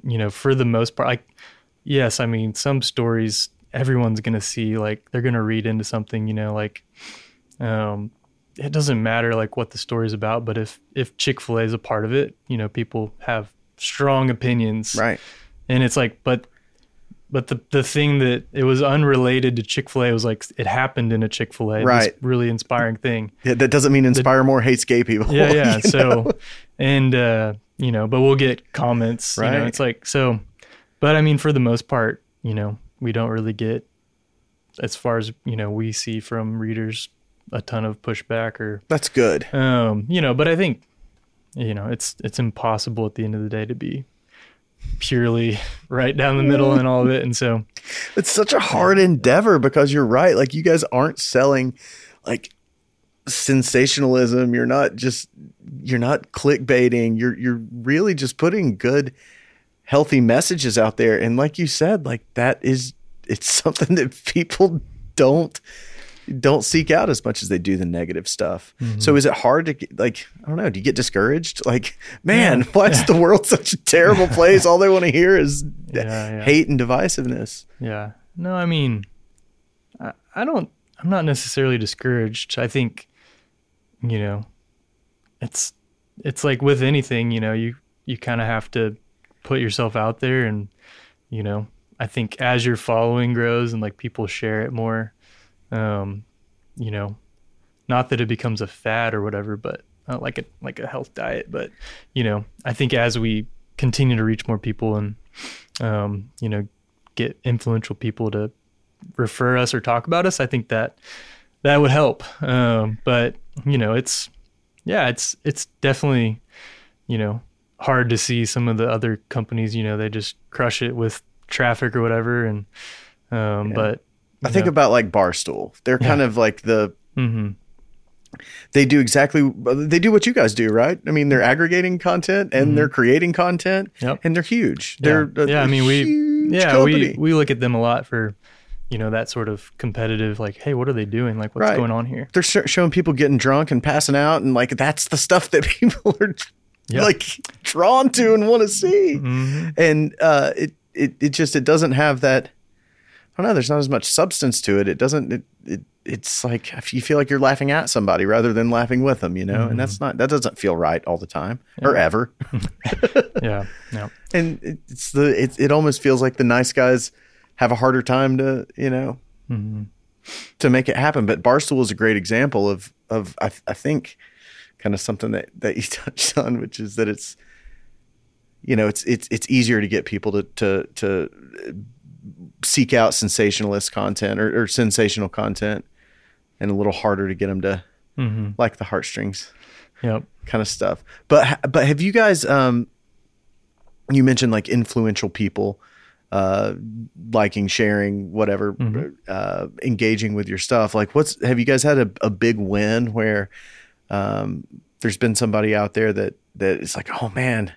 you know, for the most part like yes, I mean some stories everyone's going to see like they're going to read into something, you know, like um it doesn't matter like what the story's about, but if if Chick-fil-A is a part of it, you know, people have strong opinions. Right. And it's like but but the the thing that it was unrelated to Chick Fil A was like it happened in a Chick Fil A, Right. Really inspiring thing. Yeah, that doesn't mean Inspire More hates gay people. Yeah, yeah. so, know? and uh, you know, but we'll get comments. You know, Right. it's like so. But I mean, for the most part, you know, we don't really get, as far as you know, we see from readers a ton of pushback or, that's good. um, you know. But I think, you know, it's it's impossible at the end of the day to be purely right down the middle and all of it, and so It's such a hard endeavor because you're right. Like you guys aren't selling like sensationalism. You're not just you're not clickbaiting. You're you're really just putting good healthy messages out there. And like you said, like that is it's something that people don't don't seek out as much as they do the negative stuff. Mm-hmm. So is it hard to get, like I don't know, do you get discouraged? Like, man, why is the world such a terrible place? All they want to hear is Yeah, yeah. hate and divisiveness. Yeah. No, I mean, I, I don't, I'm not necessarily discouraged. I think, you know, it's, it's like with anything, you know, you, you kind of have to put yourself out there and, you know, I think as your following grows and like people share it more, um, you know, not that it becomes a fad or whatever, but uh, like a, like a health diet, but, you know, I think as we continue to reach more people and, um, you know, get influential people to refer us or talk about us, I think that that would help. Um, but you know, it's yeah, it's it's definitely you know hard to see some of the other companies. You know, they just crush it with traffic or whatever, and um, Yeah. but I think about like Barstool. They're Yeah. kind of like the hmm they do exactly they do what you guys do, right? I mean, they're aggregating content and they're creating content, Mm-hmm. Yep. and they're huge. yeah, They're a- yeah. I mean, we yeah company. we we look at them a lot for you know that sort of competitive like hey what are they doing like what's Right. going on here they're sh- showing people getting drunk and passing out, and like that's the stuff that people are Yeah. like drawn to and want to see. Mhm. And uh, it it it just it doesn't have that. Don't know. There's not as much substance to it. It doesn't. It, it it's like you feel like you're laughing at somebody rather than laughing with them, you know, and that's not that doesn't feel right all the time or ever. yeah yeah and it- it's the it, it almost feels like the nice guys have a harder time to you know Mhm. to make it happen but barstool is a great example of of i, I think kind of something that that you touched on which is that it's you know it's it's it's easier to get people to to to seek out sensationalist content or, or sensational content and a little harder to get them to Mhm. like the heartstrings yep kind of stuff. But but have you guys um you mentioned like influential people uh liking, sharing, whatever, Mhm. uh engaging with your stuff. Like what's have you guys had a, a big win where um there's been somebody out there that that is like, "Oh man,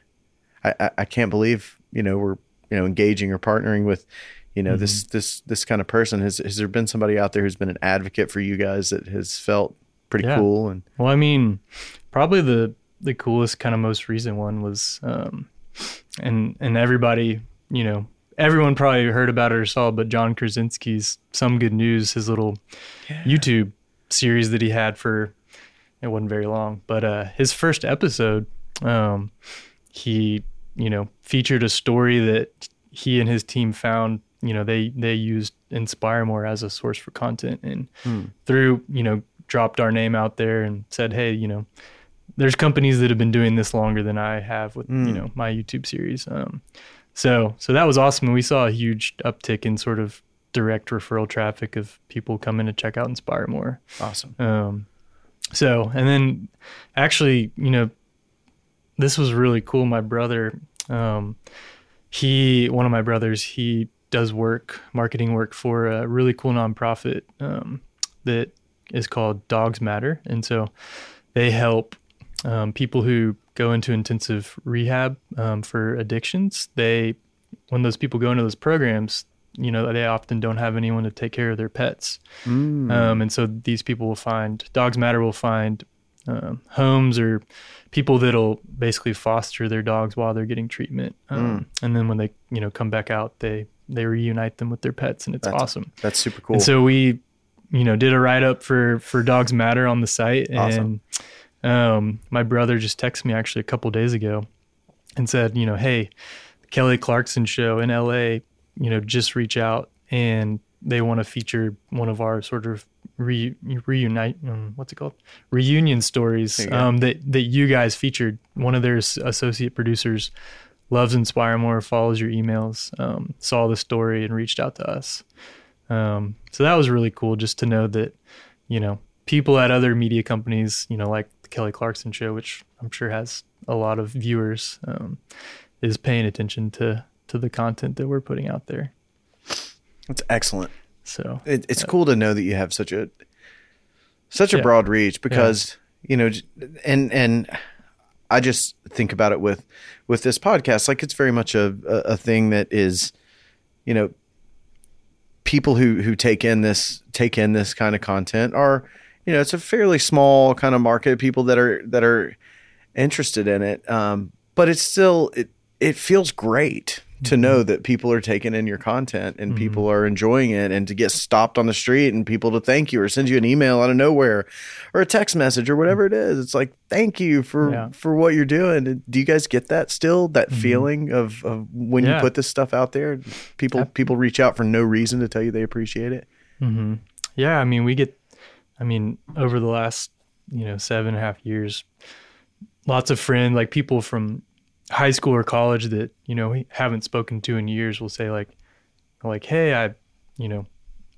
I I, I can't believe, you know, we're you know engaging or partnering with you know this Mm-hmm. this this kind of person has has there been somebody out there who's been an advocate for you guys that has felt pretty Yeah. cool and Well, I mean, probably the the coolest kind of most recent one was, um, and and everybody, you know, everyone probably heard about it or saw, it, but John Krasinski's "Some Good News," his little YouTube series that he had for it wasn't very long, but uh, his first episode, um, he you know featured a story that he and his team found. You know, they they used Inspire More as a source for content, and through you know dropped our name out there and said, hey, you know, there's companies that have been doing this longer than I have with you know my YouTube series. Um, so so that was awesome, and we saw a huge uptick in sort of direct referral traffic of people coming to check out Inspire More. awesome. Um, so, and then actually, you know, this was really cool. My brother, um, he, one of my brothers, he does work, marketing work for a really cool nonprofit um, that is called Dogs Matter. And so they help um, people who go into intensive rehab um, for addictions. They, when those people go into those programs, you know, they often don't have anyone to take care of their pets. Um, and so these people will find Dogs Matter will find um, homes or people that'll basically foster their dogs while they're getting treatment, um, and then when they you know come back out, they they reunite them with their pets, and it's That's- awesome. That's super cool. And so we, you know, did a write up for for Dogs Matter on the site, Awesome. and um, my brother just texted me actually a couple days ago, and said, you know, hey, Kelly Clarkson show in L.A. You know, just reach out and they want to feature one of our sort of re, reunite um, what's it called reunion stories There you go. um, that that you guys featured. One of their associate producers loves Inspire More, follows your emails, um, saw the story and reached out to us. Um, so that was really cool just to know that, you know, people at other media companies, you know, like the Kelly Clarkson show, which I'm sure has a lot of viewers, um, is paying attention to to the content that we're putting out there. That's excellent. So It, it's cool to know that you have such a such a Yeah. broad reach because you know, and and I just think about it with with this podcast, like it's very much a a, thing that is, you know, people who who take in this take in this kind of content are, you know, it's a fairly small kind of market of people that are that are interested in it. Um, but it's still it it feels great to mm-hmm. know that people are taking in your content and mm-hmm. people are enjoying it and to get stopped on the street and people to thank you or send you an email out of nowhere or a text message or whatever mm-hmm. it is. It's like thank you for Yeah. for what you're doing. Do you guys get that still that feeling of, of when you put this stuff out there people people reach out for no reason to tell you they appreciate it? Hmm Yeah, I mean, we get, I mean, over the last, you know, seven and a half years, lots of friends, like people from high school or college that, you know, we haven't spoken to in years will say like, like, hey, I, you know,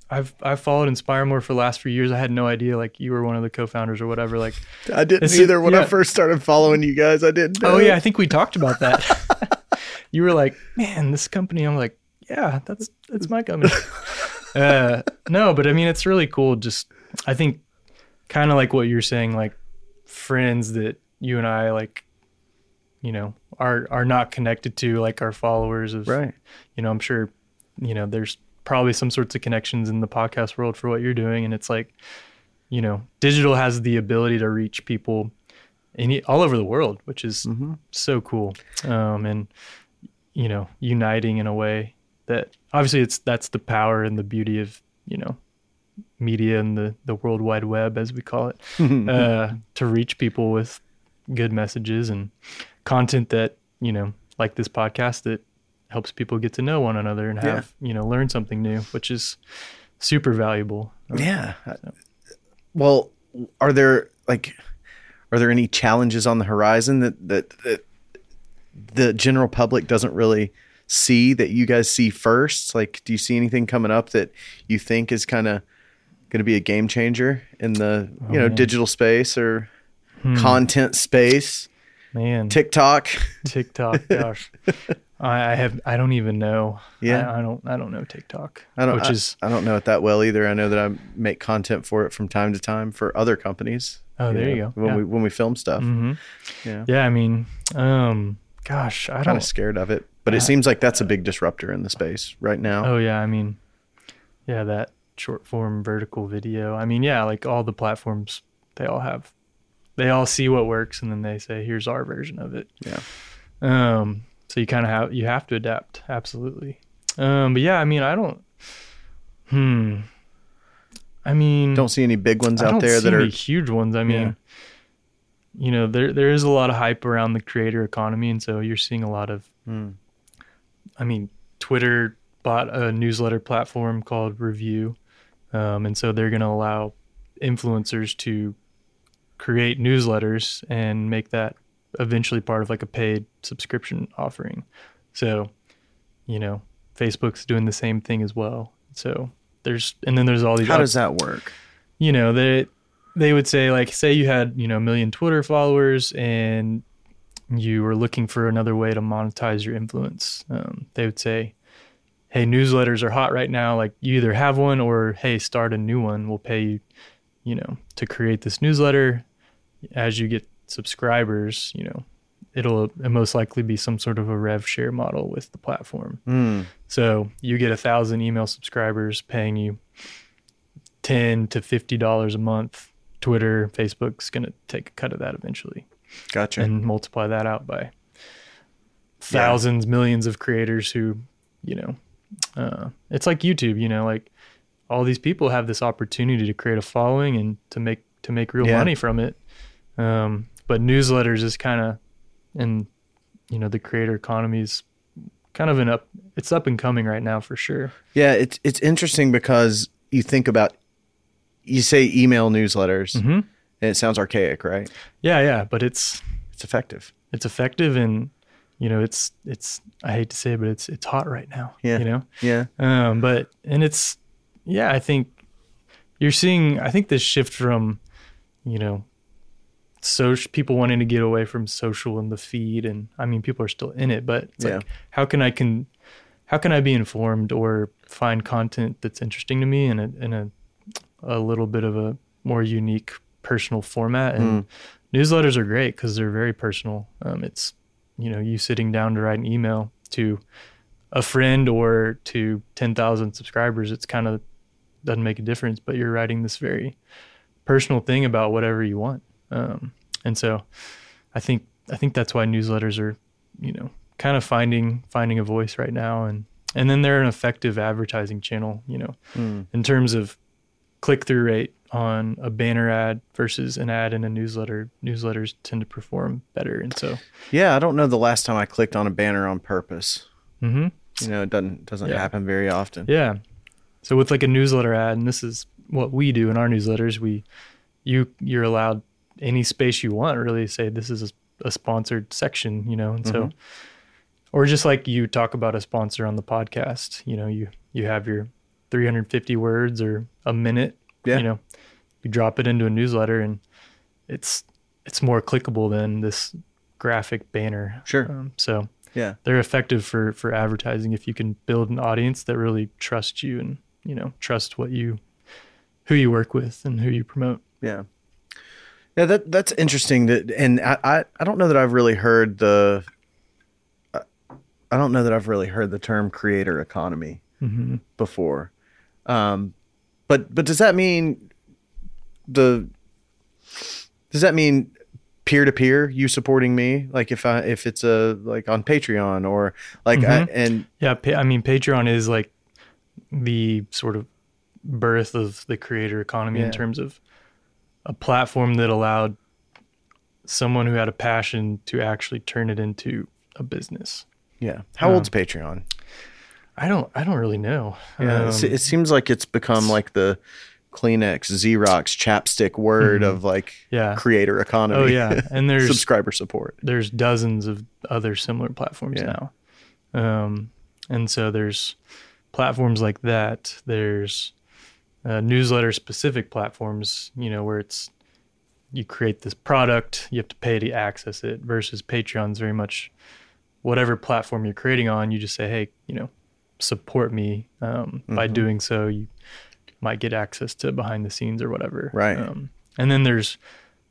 I've I've followed Inspire More for the last few years. I had no idea like you were one of the co-founders or whatever. Like, i didn't either when i first started following you guys i didn't know. oh yeah, I think we talked about that. you were like, man, this company. I'm like, yeah, that's that's my company. uh, no, but I mean, it's really cool. Just I think, kind of like what you're saying, like friends that you and I like, you know, are are not connected to, like our followers of, right. you know, I'm sure, you know, there's probably some sorts of connections in the podcast world for what you're doing, and it's like, you know, digital has the ability to reach people any all over the world, which is Mm-hmm. so cool, um, and you know, uniting in a way that obviously it's that's the power and the beauty of you know media and the the world wide web as we call it uh, to reach people with good messages and content that you know like this podcast that helps people get to know one another and Yeah. have you know learn something new which is super valuable Yeah. Well, are there like are there any challenges on the horizon that that, that the general public doesn't really see that you guys see first? Like do you see anything coming up that you think is kind of going to be a game changer in the, you know, Oh, man. digital space or Hmm. content space? Man TikTok? tiktok gosh I, I have i don't even know Yeah. I, I don't i don't know tiktok I don't which I, is I don't know it that well either. I know that I make content for it from time to time for other companies. Oh, there you go. When Yeah. we when we film stuff. hmm Yeah. yeah i mean um gosh i'm kind don't of scared of it. But it seems like that's a big disruptor in the space right now. Oh yeah, I mean, yeah, that short form vertical video. I mean, yeah, like all the platforms, they all have, they all see what works, and then they say, "Here's our version of it." Yeah. Um. So you kind of have you have to adapt, absolutely. Um. But yeah, I mean, I don't. Hmm. I mean, Don't see any big ones I out there that are huge ones. I mean, Yeah. you know, there there is a lot of hype around the creator economy, and so you're seeing a lot of. Hmm. I mean, Twitter bought a newsletter platform called Revue, um, and so they're going to allow influencers to create newsletters and make that eventually part of like a paid subscription offering. So, you know, Facebook's doing the same thing as well. So there's and then there's all these How does that work? you know they they would say like say you had you know a million twitter followers and you were looking for another way to monetize your influence um, they would say hey newsletters are hot right now like you either have one or hey start a new one we'll pay you you know to create this newsletter as you get subscribers you know it'll most likely be some sort of a rev share model with the platform Hmm. so you get a thousand email subscribers paying you ten to fifty dollars a month Twitter, Facebook's going to take a cut of that eventually Gotcha. and multiply that out by thousands, millions of creators who, you know, uh, it's like YouTube, you know, like all these people have this opportunity to create a following and to make to make real Yeah. money from it. Um, but newsletters is kind of, and you know, the creator economy is kind of an up. It's up and coming right now for sure. yeah, it's it's interesting because you think about you say email newsletters, hmm and it sounds archaic, right? Yeah, yeah, but it's It's effective. it's effective and you know it's it's I hate to say it, but it's it's hot right now. Yeah. you know. Yeah. Um, but and it's yeah, I think you're seeing. I think this shift from you know, social people wanting to get away from social and the feed, and I mean people are still in it, but it's Yeah. like how can I can how can I be informed or find content that's interesting to me in a in a a little bit of a more unique personal format? And newsletters are great because they're very personal. Um, it's you know you sitting down to write an email to a friend or to 10,000 subscribers it's kind of doesn't make a difference but you're writing this very personal thing about whatever you want. Um, and so i think i think that's why newsletters are you know kind of finding finding a voice right now and and then they're an effective advertising channel you know in terms of click through rate on a banner ad versus an ad in a newsletter newsletters tend to perform better and so Yeah, I don't know the last time I clicked on a banner on purpose. mhm. You know, it doesn't doesn't Yeah. happen very often. Yeah. So with like a newsletter ad, and this is what we do in our newsletters, we you you're allowed any space you want. Really, say this is a, a sponsored section, you know, and so or just like you talk about a sponsor on the podcast, you know, you you have your 350 words or a minute, Yeah. you know, you drop it into a newsletter, and it's it's more clickable than this graphic banner. Sure. Um, so Yeah. they're effective for for advertising if you can build an audience that really trusts you and you know trust what you who you work with and who you promote Yeah. Yeah, that that's interesting. That and I, I I don't know that I've really heard the. I- I don't know that I've really heard the term creator economy mm-hmm. before, um, but but does that mean the? Does that mean peer to peer you supporting me? Like if I if it's a like on Patreon or like I, Mhm. and yeah pa- i mean patreon is like the sort of birth of the creator economy Yeah. in terms of a platform that allowed someone who had a passion to actually turn it into a business yeah, how Um, old's Patreon? i don't i don't really know Yeah, Um, it, seems like it's become like the Kleenex, Xerox, chapstick word of like yeah creator economy. oh yeah and there's subscriber support. there's dozens of other similar platforms Yeah. now. Um, and so there's platforms like that. There's uh, newsletter specific platforms, you know, where it's you create this product, you have to pay to access it versus Patreon's very much whatever platform you're creating on, you just say, hey, you know, support me. Um, By Mhm. doing so, you might get access to behind the scenes or whatever. Right. Um, and then there's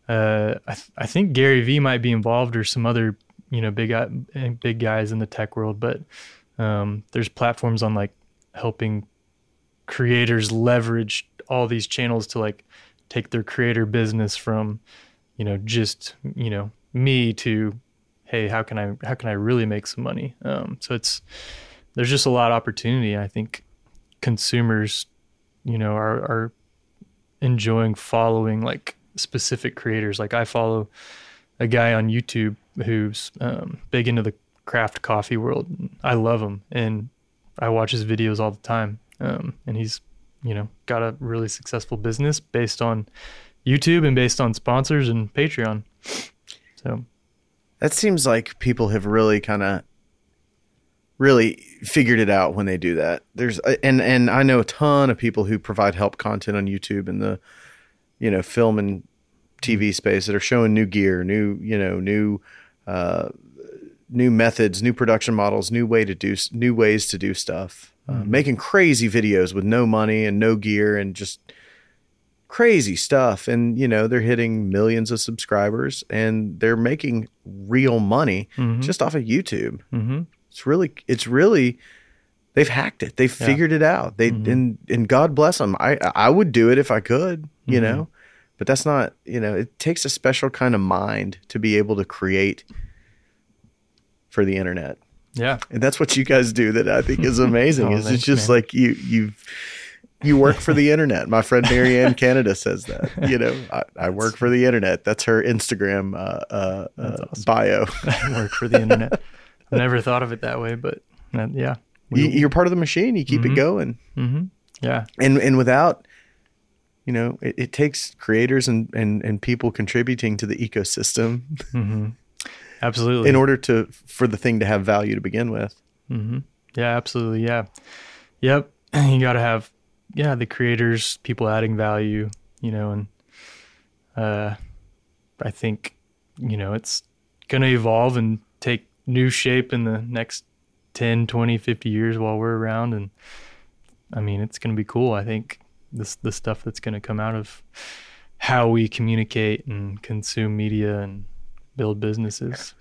uh, I, th- I think Gary Vee might be involved or some other you know big big guys in the tech world, but um, there's platforms on like helping creators leverage all these channels to like take their creator business from you know just you know me to hey how can I how can I really make some money? Um, so it's there's just a lot of opportunity. I think consumers you know are are enjoying following like specific creators. Like I follow a guy on YouTube who's um, big into the craft coffee world. I love him and I watch his videos all the time. Um, and he's, you know, got a really successful business based on YouTube and based on sponsors and Patreon. So That seems like people have really kind of really figured it out when they do that. There's and and I know a ton of people who provide help content on YouTube in the you know film and TV space that are showing new gear, new you know new uh, new methods, new production models, new way to do new ways to do stuff, uh, making crazy videos with no money and no gear and just crazy stuff and you know they're hitting millions of subscribers and they're making real money Mhm. just off of YouTube. hmm It's really it's really they've hacked it. They've Yeah. figured it out. They Mhm. and and God bless them. I I would do it if I could, you Mhm. know. but that's not you know it takes a special kind of mind to be able to create for the internet Yeah. and that's what you guys do that i think is amazing Oh, is it's just man. like you you you work for the internet my friend marianne canada says that you know i, I work for the internet that's her instagram uh, uh, uh, awesome. bio Work for the internet. I never thought of it that way, but uh, yeah. you, you're part of the machine you keep Mm-hmm. it going hmm Yeah. and and without you know it, it takes creators and, and and people contributing to the ecosystem hmm Absolutely. in order to for the thing to have value to begin with hmm Yeah, absolutely. Yeah. Yep. You got to have, yeah, the creators, people adding value, you know, and uh, I think, you know, it's going to evolve and take new shape in the next 10, 20, 50 years while we're around. And I mean, it's going to be cool. I think this, the stuff that's going to come out of how we communicate and consume media and build businesses.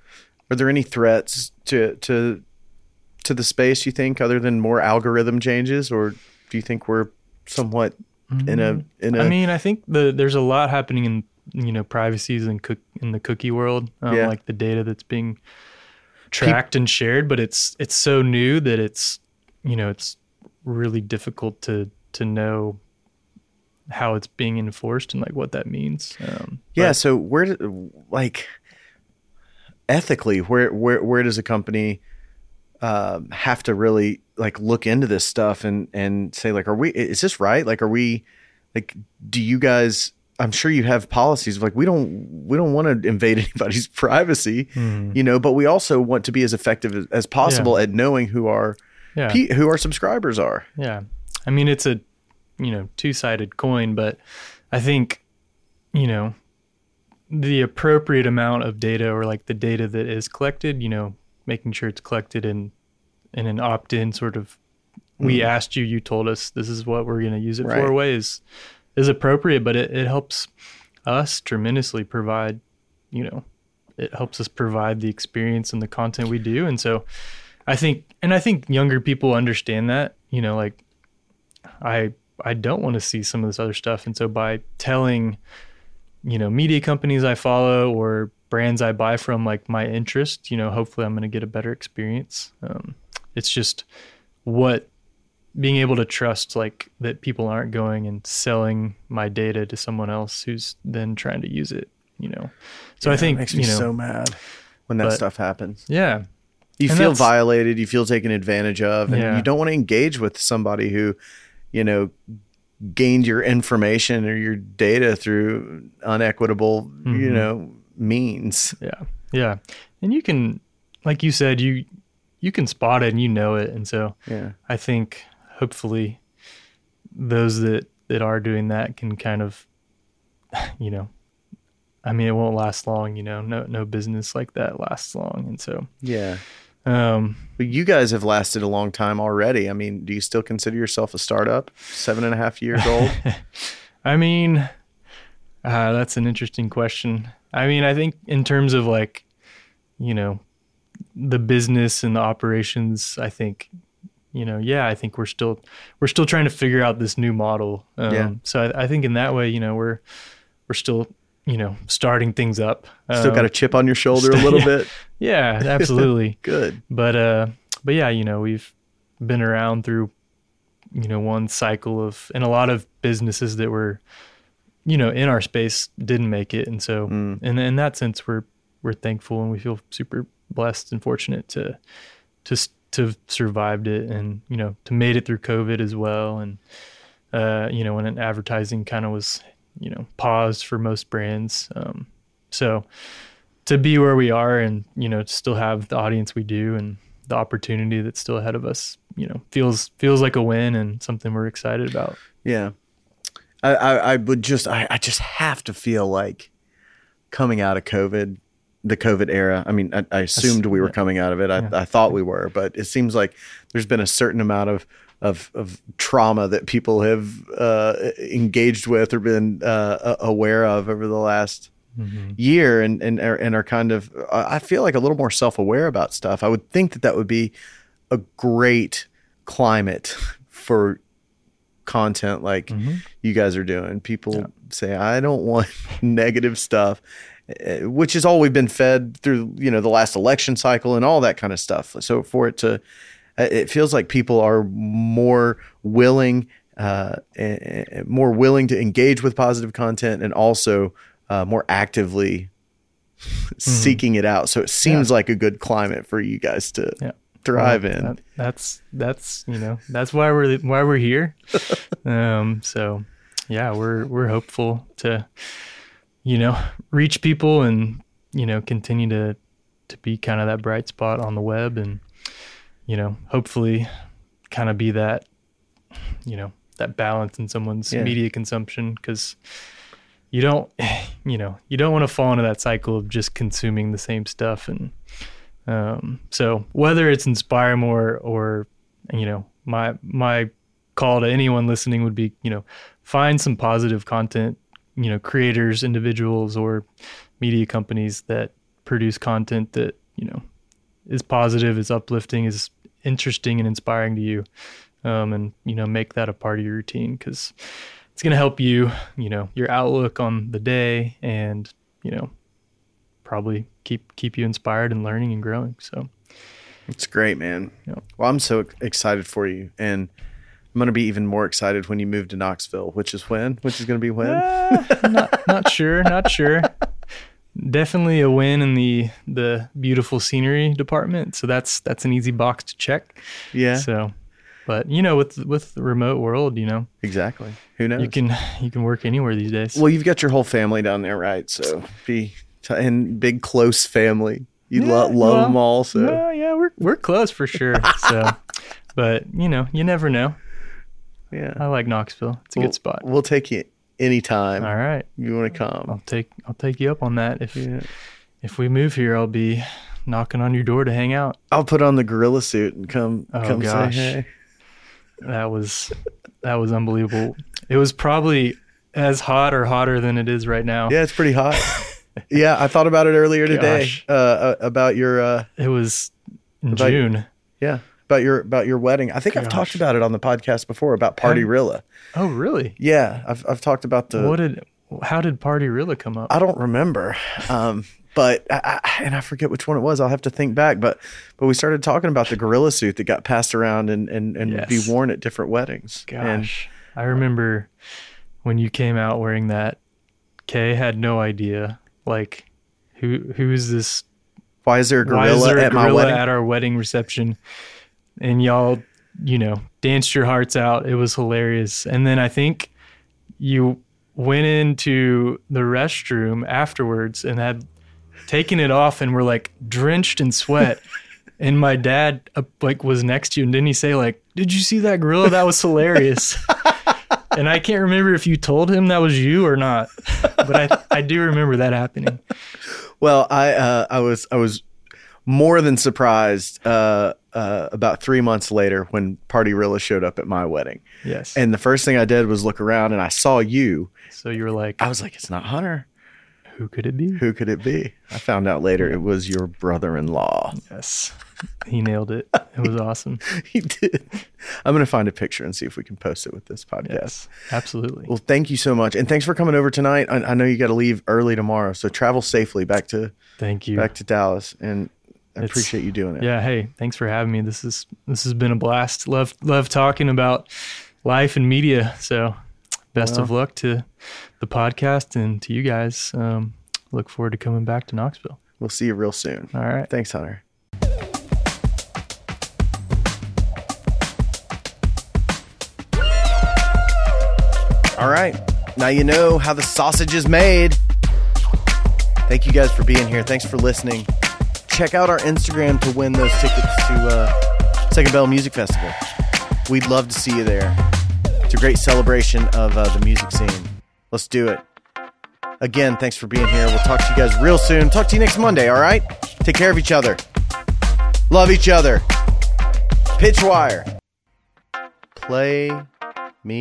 are there any threats to to to the space you think other than more algorithm changes or do you think we're somewhat in a in a I mean, I think the there's a lot happening in you know privacies and cook in the cookie world, um, Yeah. like the data that's being tracked and shared, but it's it's so new that it's you know it's really difficult to to know how it's being enforced and like what that means. Um, yeah but- so where like ethically where where where does a company um, have to really like look into this stuff and and say like are we is this right like are we like do you guys i'm sure you have policies of like we don't we don't want to invade anybody's privacy Mhm. you know but we also want to be as effective as, as possible at knowing who our yeah. pe- who our subscribers are Yeah. I mean, it's a, you know, two sided coin, but I think, you know, the appropriate amount of data or like the data that is collected, you know, making sure it's collected in, in an opt in sort of, we hmm. asked you, you told us this is what we're going to use it Right. for ways is appropriate, but it, it helps us tremendously provide, you know, it helps us provide the experience and the content we do. And so I think, and I think younger people understand that, you know, like I, I don't want to see some of this other stuff. And so by telling, you know, media companies I follow or brands I buy from, like my interest, you know, hopefully I'm going to get a better experience. Um, it's just what being able to trust like that people aren't going and selling my data to someone else who's then trying to use it, you know. So I Yeah, it think makes you me know, so mad when that but- stuff happens yeah, you And feel violated you feel taken advantage of and Yeah. you don't want to engage with somebody who you know gained your information or your data through unequitable you Mhm. know means Yeah. Yeah. And you can like you said, you you can spot it and you know it. And so yeah I think hopefully those that that are doing that can kind of you know I mean it won't last long, you know. No no business like that lasts long. And so yeah um but you guys have lasted a long time already i mean do you still consider yourself a startup seven and a half years old I mean, uh, that's an interesting question. I mean, I think in terms of like, you know, the business and the operations, I think, you know, yeah, I think we're still we're still trying to figure out this new model. Um, Yeah. So I, I think in that way, you know, we're we're still you know starting things up. still Um, got a chip on your shoulder a little yeah. bit yeah, absolutely. good but uh but yeah you know we've been around through you know one cycle of and a lot of businesses that were you know in our space didn't make it and so Mm. in in that sense we're we're thankful and we feel super blessed and fortunate to to to have survived it and you know to made it through covid as well and uh you know when advertising kind of was you know paused for most brands um so to be where we are and you know to still have the audience we do and the opportunity that's still ahead of us you know feels feels like a win and something we're excited about Yeah. I, I, I would just I, I just have to feel like coming out of COVID, the COVID era. I mean, I, I assumed we were yeah. coming out of it. I, Yeah. I thought we were, but it seems like there's been a certain amount of of, of trauma that people have uh, engaged with or been uh, aware of over the last year, and and are, and are kind of I feel like a little more self aware about stuff. I would think that that would be a great climate for content like Mhm. you guys are doing. People say, I don't want negative stuff, eh, which is all we've been fed through, you know, the last election cycle and all that kind of stuff. So for it to, it feels like people are more willing, uh, more willing to engage with positive content and also uh, more actively seeking it out. So it seems like a good climate for you guys to Yeah. thrive Well, in. that- that's that's you know that's why we're why we're here. um, so yeah, we're we're hopeful to you know reach people and you know continue to to be kind of that bright spot on the web and you know hopefully kind of be that you know that balance in someone's Yeah. media consumption because you don't you know you don't want to fall into that cycle of just consuming the same stuff and um, so whether it's inspire more or you know my my call to anyone listening would be you know find some positive content you know creators individuals or media companies that produce content that you know is positive is uplifting is interesting and inspiring to you um, and you know make that a part of your routine because it's going to help you you know your outlook on the day and you know probably keep keep you inspired and learning and growing so It's great, man. Yeah. Well, I'm so excited for you, and I'm going to be even more excited when you move to Knoxville, which is when? Which is going to be when? Uh, not not sure, not sure. Definitely a win in the the beautiful scenery department. So that's that's an easy box to check. yeah, So, but you know, with with the remote world, you know, exactly. Who knows? you can you can work anywhere these days. well, you've got your whole family down there, right? So be t- and big close family. You lo- love well, them all. So yeah, we're we're close for sure. So, but you know, you never know. yeah, I like Knoxville. It's a We'll- good spot. We'll take you anytime All right, you want to come. I'll take I'll take you up on that. If Yeah. if we move here, I'll be knocking on your door to hang out. I'll put on the gorilla suit and come Oh, come gosh. say hey. That was that was unbelievable. It was probably as hot or hotter than it is right now. Yeah, it's pretty hot. yeah, I thought about it earlier today uh, uh, about your uh, It was June. yeah about your about your wedding. I think I've talked about it on the podcast before about Party Rilla. Oh, really? Yeah, I've I've talked about the. what did? How did Party Rilla come up? I don't remember, um, but I, I, and I forget which one it was. I'll have to think back. But but we started talking about the gorilla suit that got passed around and and and would be worn at different weddings. And Gosh, I remember when you came out wearing that. Kay had no idea. Like, who who is this? why is there a gorilla there a at my gorilla wedding? at our wedding reception? And y'all, you know, danced your hearts out. It was hilarious. And then I think you went into the restroom afterwards and had taken it off and were like drenched in sweat. and my dad uh, like was next to you and didn't he say like, "Did you see that gorilla? That was hilarious." and I can't remember if you told him that was you or not, but I I do remember that happening. Well, I uh, I was I was more than surprised uh, uh, about three months later when Party Rilla showed up at my wedding, Yes. and the first thing I did was look around and I saw you. so you were like, I was like, "It's not Hunter. who could it be? Who could it be?" I found out later it was your brother-in-law. Yes. He nailed it. It was awesome. he did. I'm gonna find a picture and see if we can post it with this podcast. Yes. Absolutely. Well, thank you so much, and thanks for coming over tonight. I, I know you got to leave early tomorrow, so travel safely back to Thank you. back to Dallas, and I It's- appreciate you doing it. Yeah, hey, thanks for having me. This is this has been a blast. Love love talking about life and media. So, best of luck to the podcast and to you guys. Um, look forward to coming back to Knoxville. We'll see you real soon. All right. Thanks, Hunter. All right. Now you know how the sausage is made. Thank you guys for being here. Thanks for listening. Check out our Instagram to win those tickets to uh, Second Bell Music Festival. We'd love to see you there. It's a great celebration of uh, the music scene. Let's do it. Again, thanks for being here. We'll talk to you guys real soon. Talk to you next Monday, all right? Take care of each other. Love each other. Pitch wire. Play me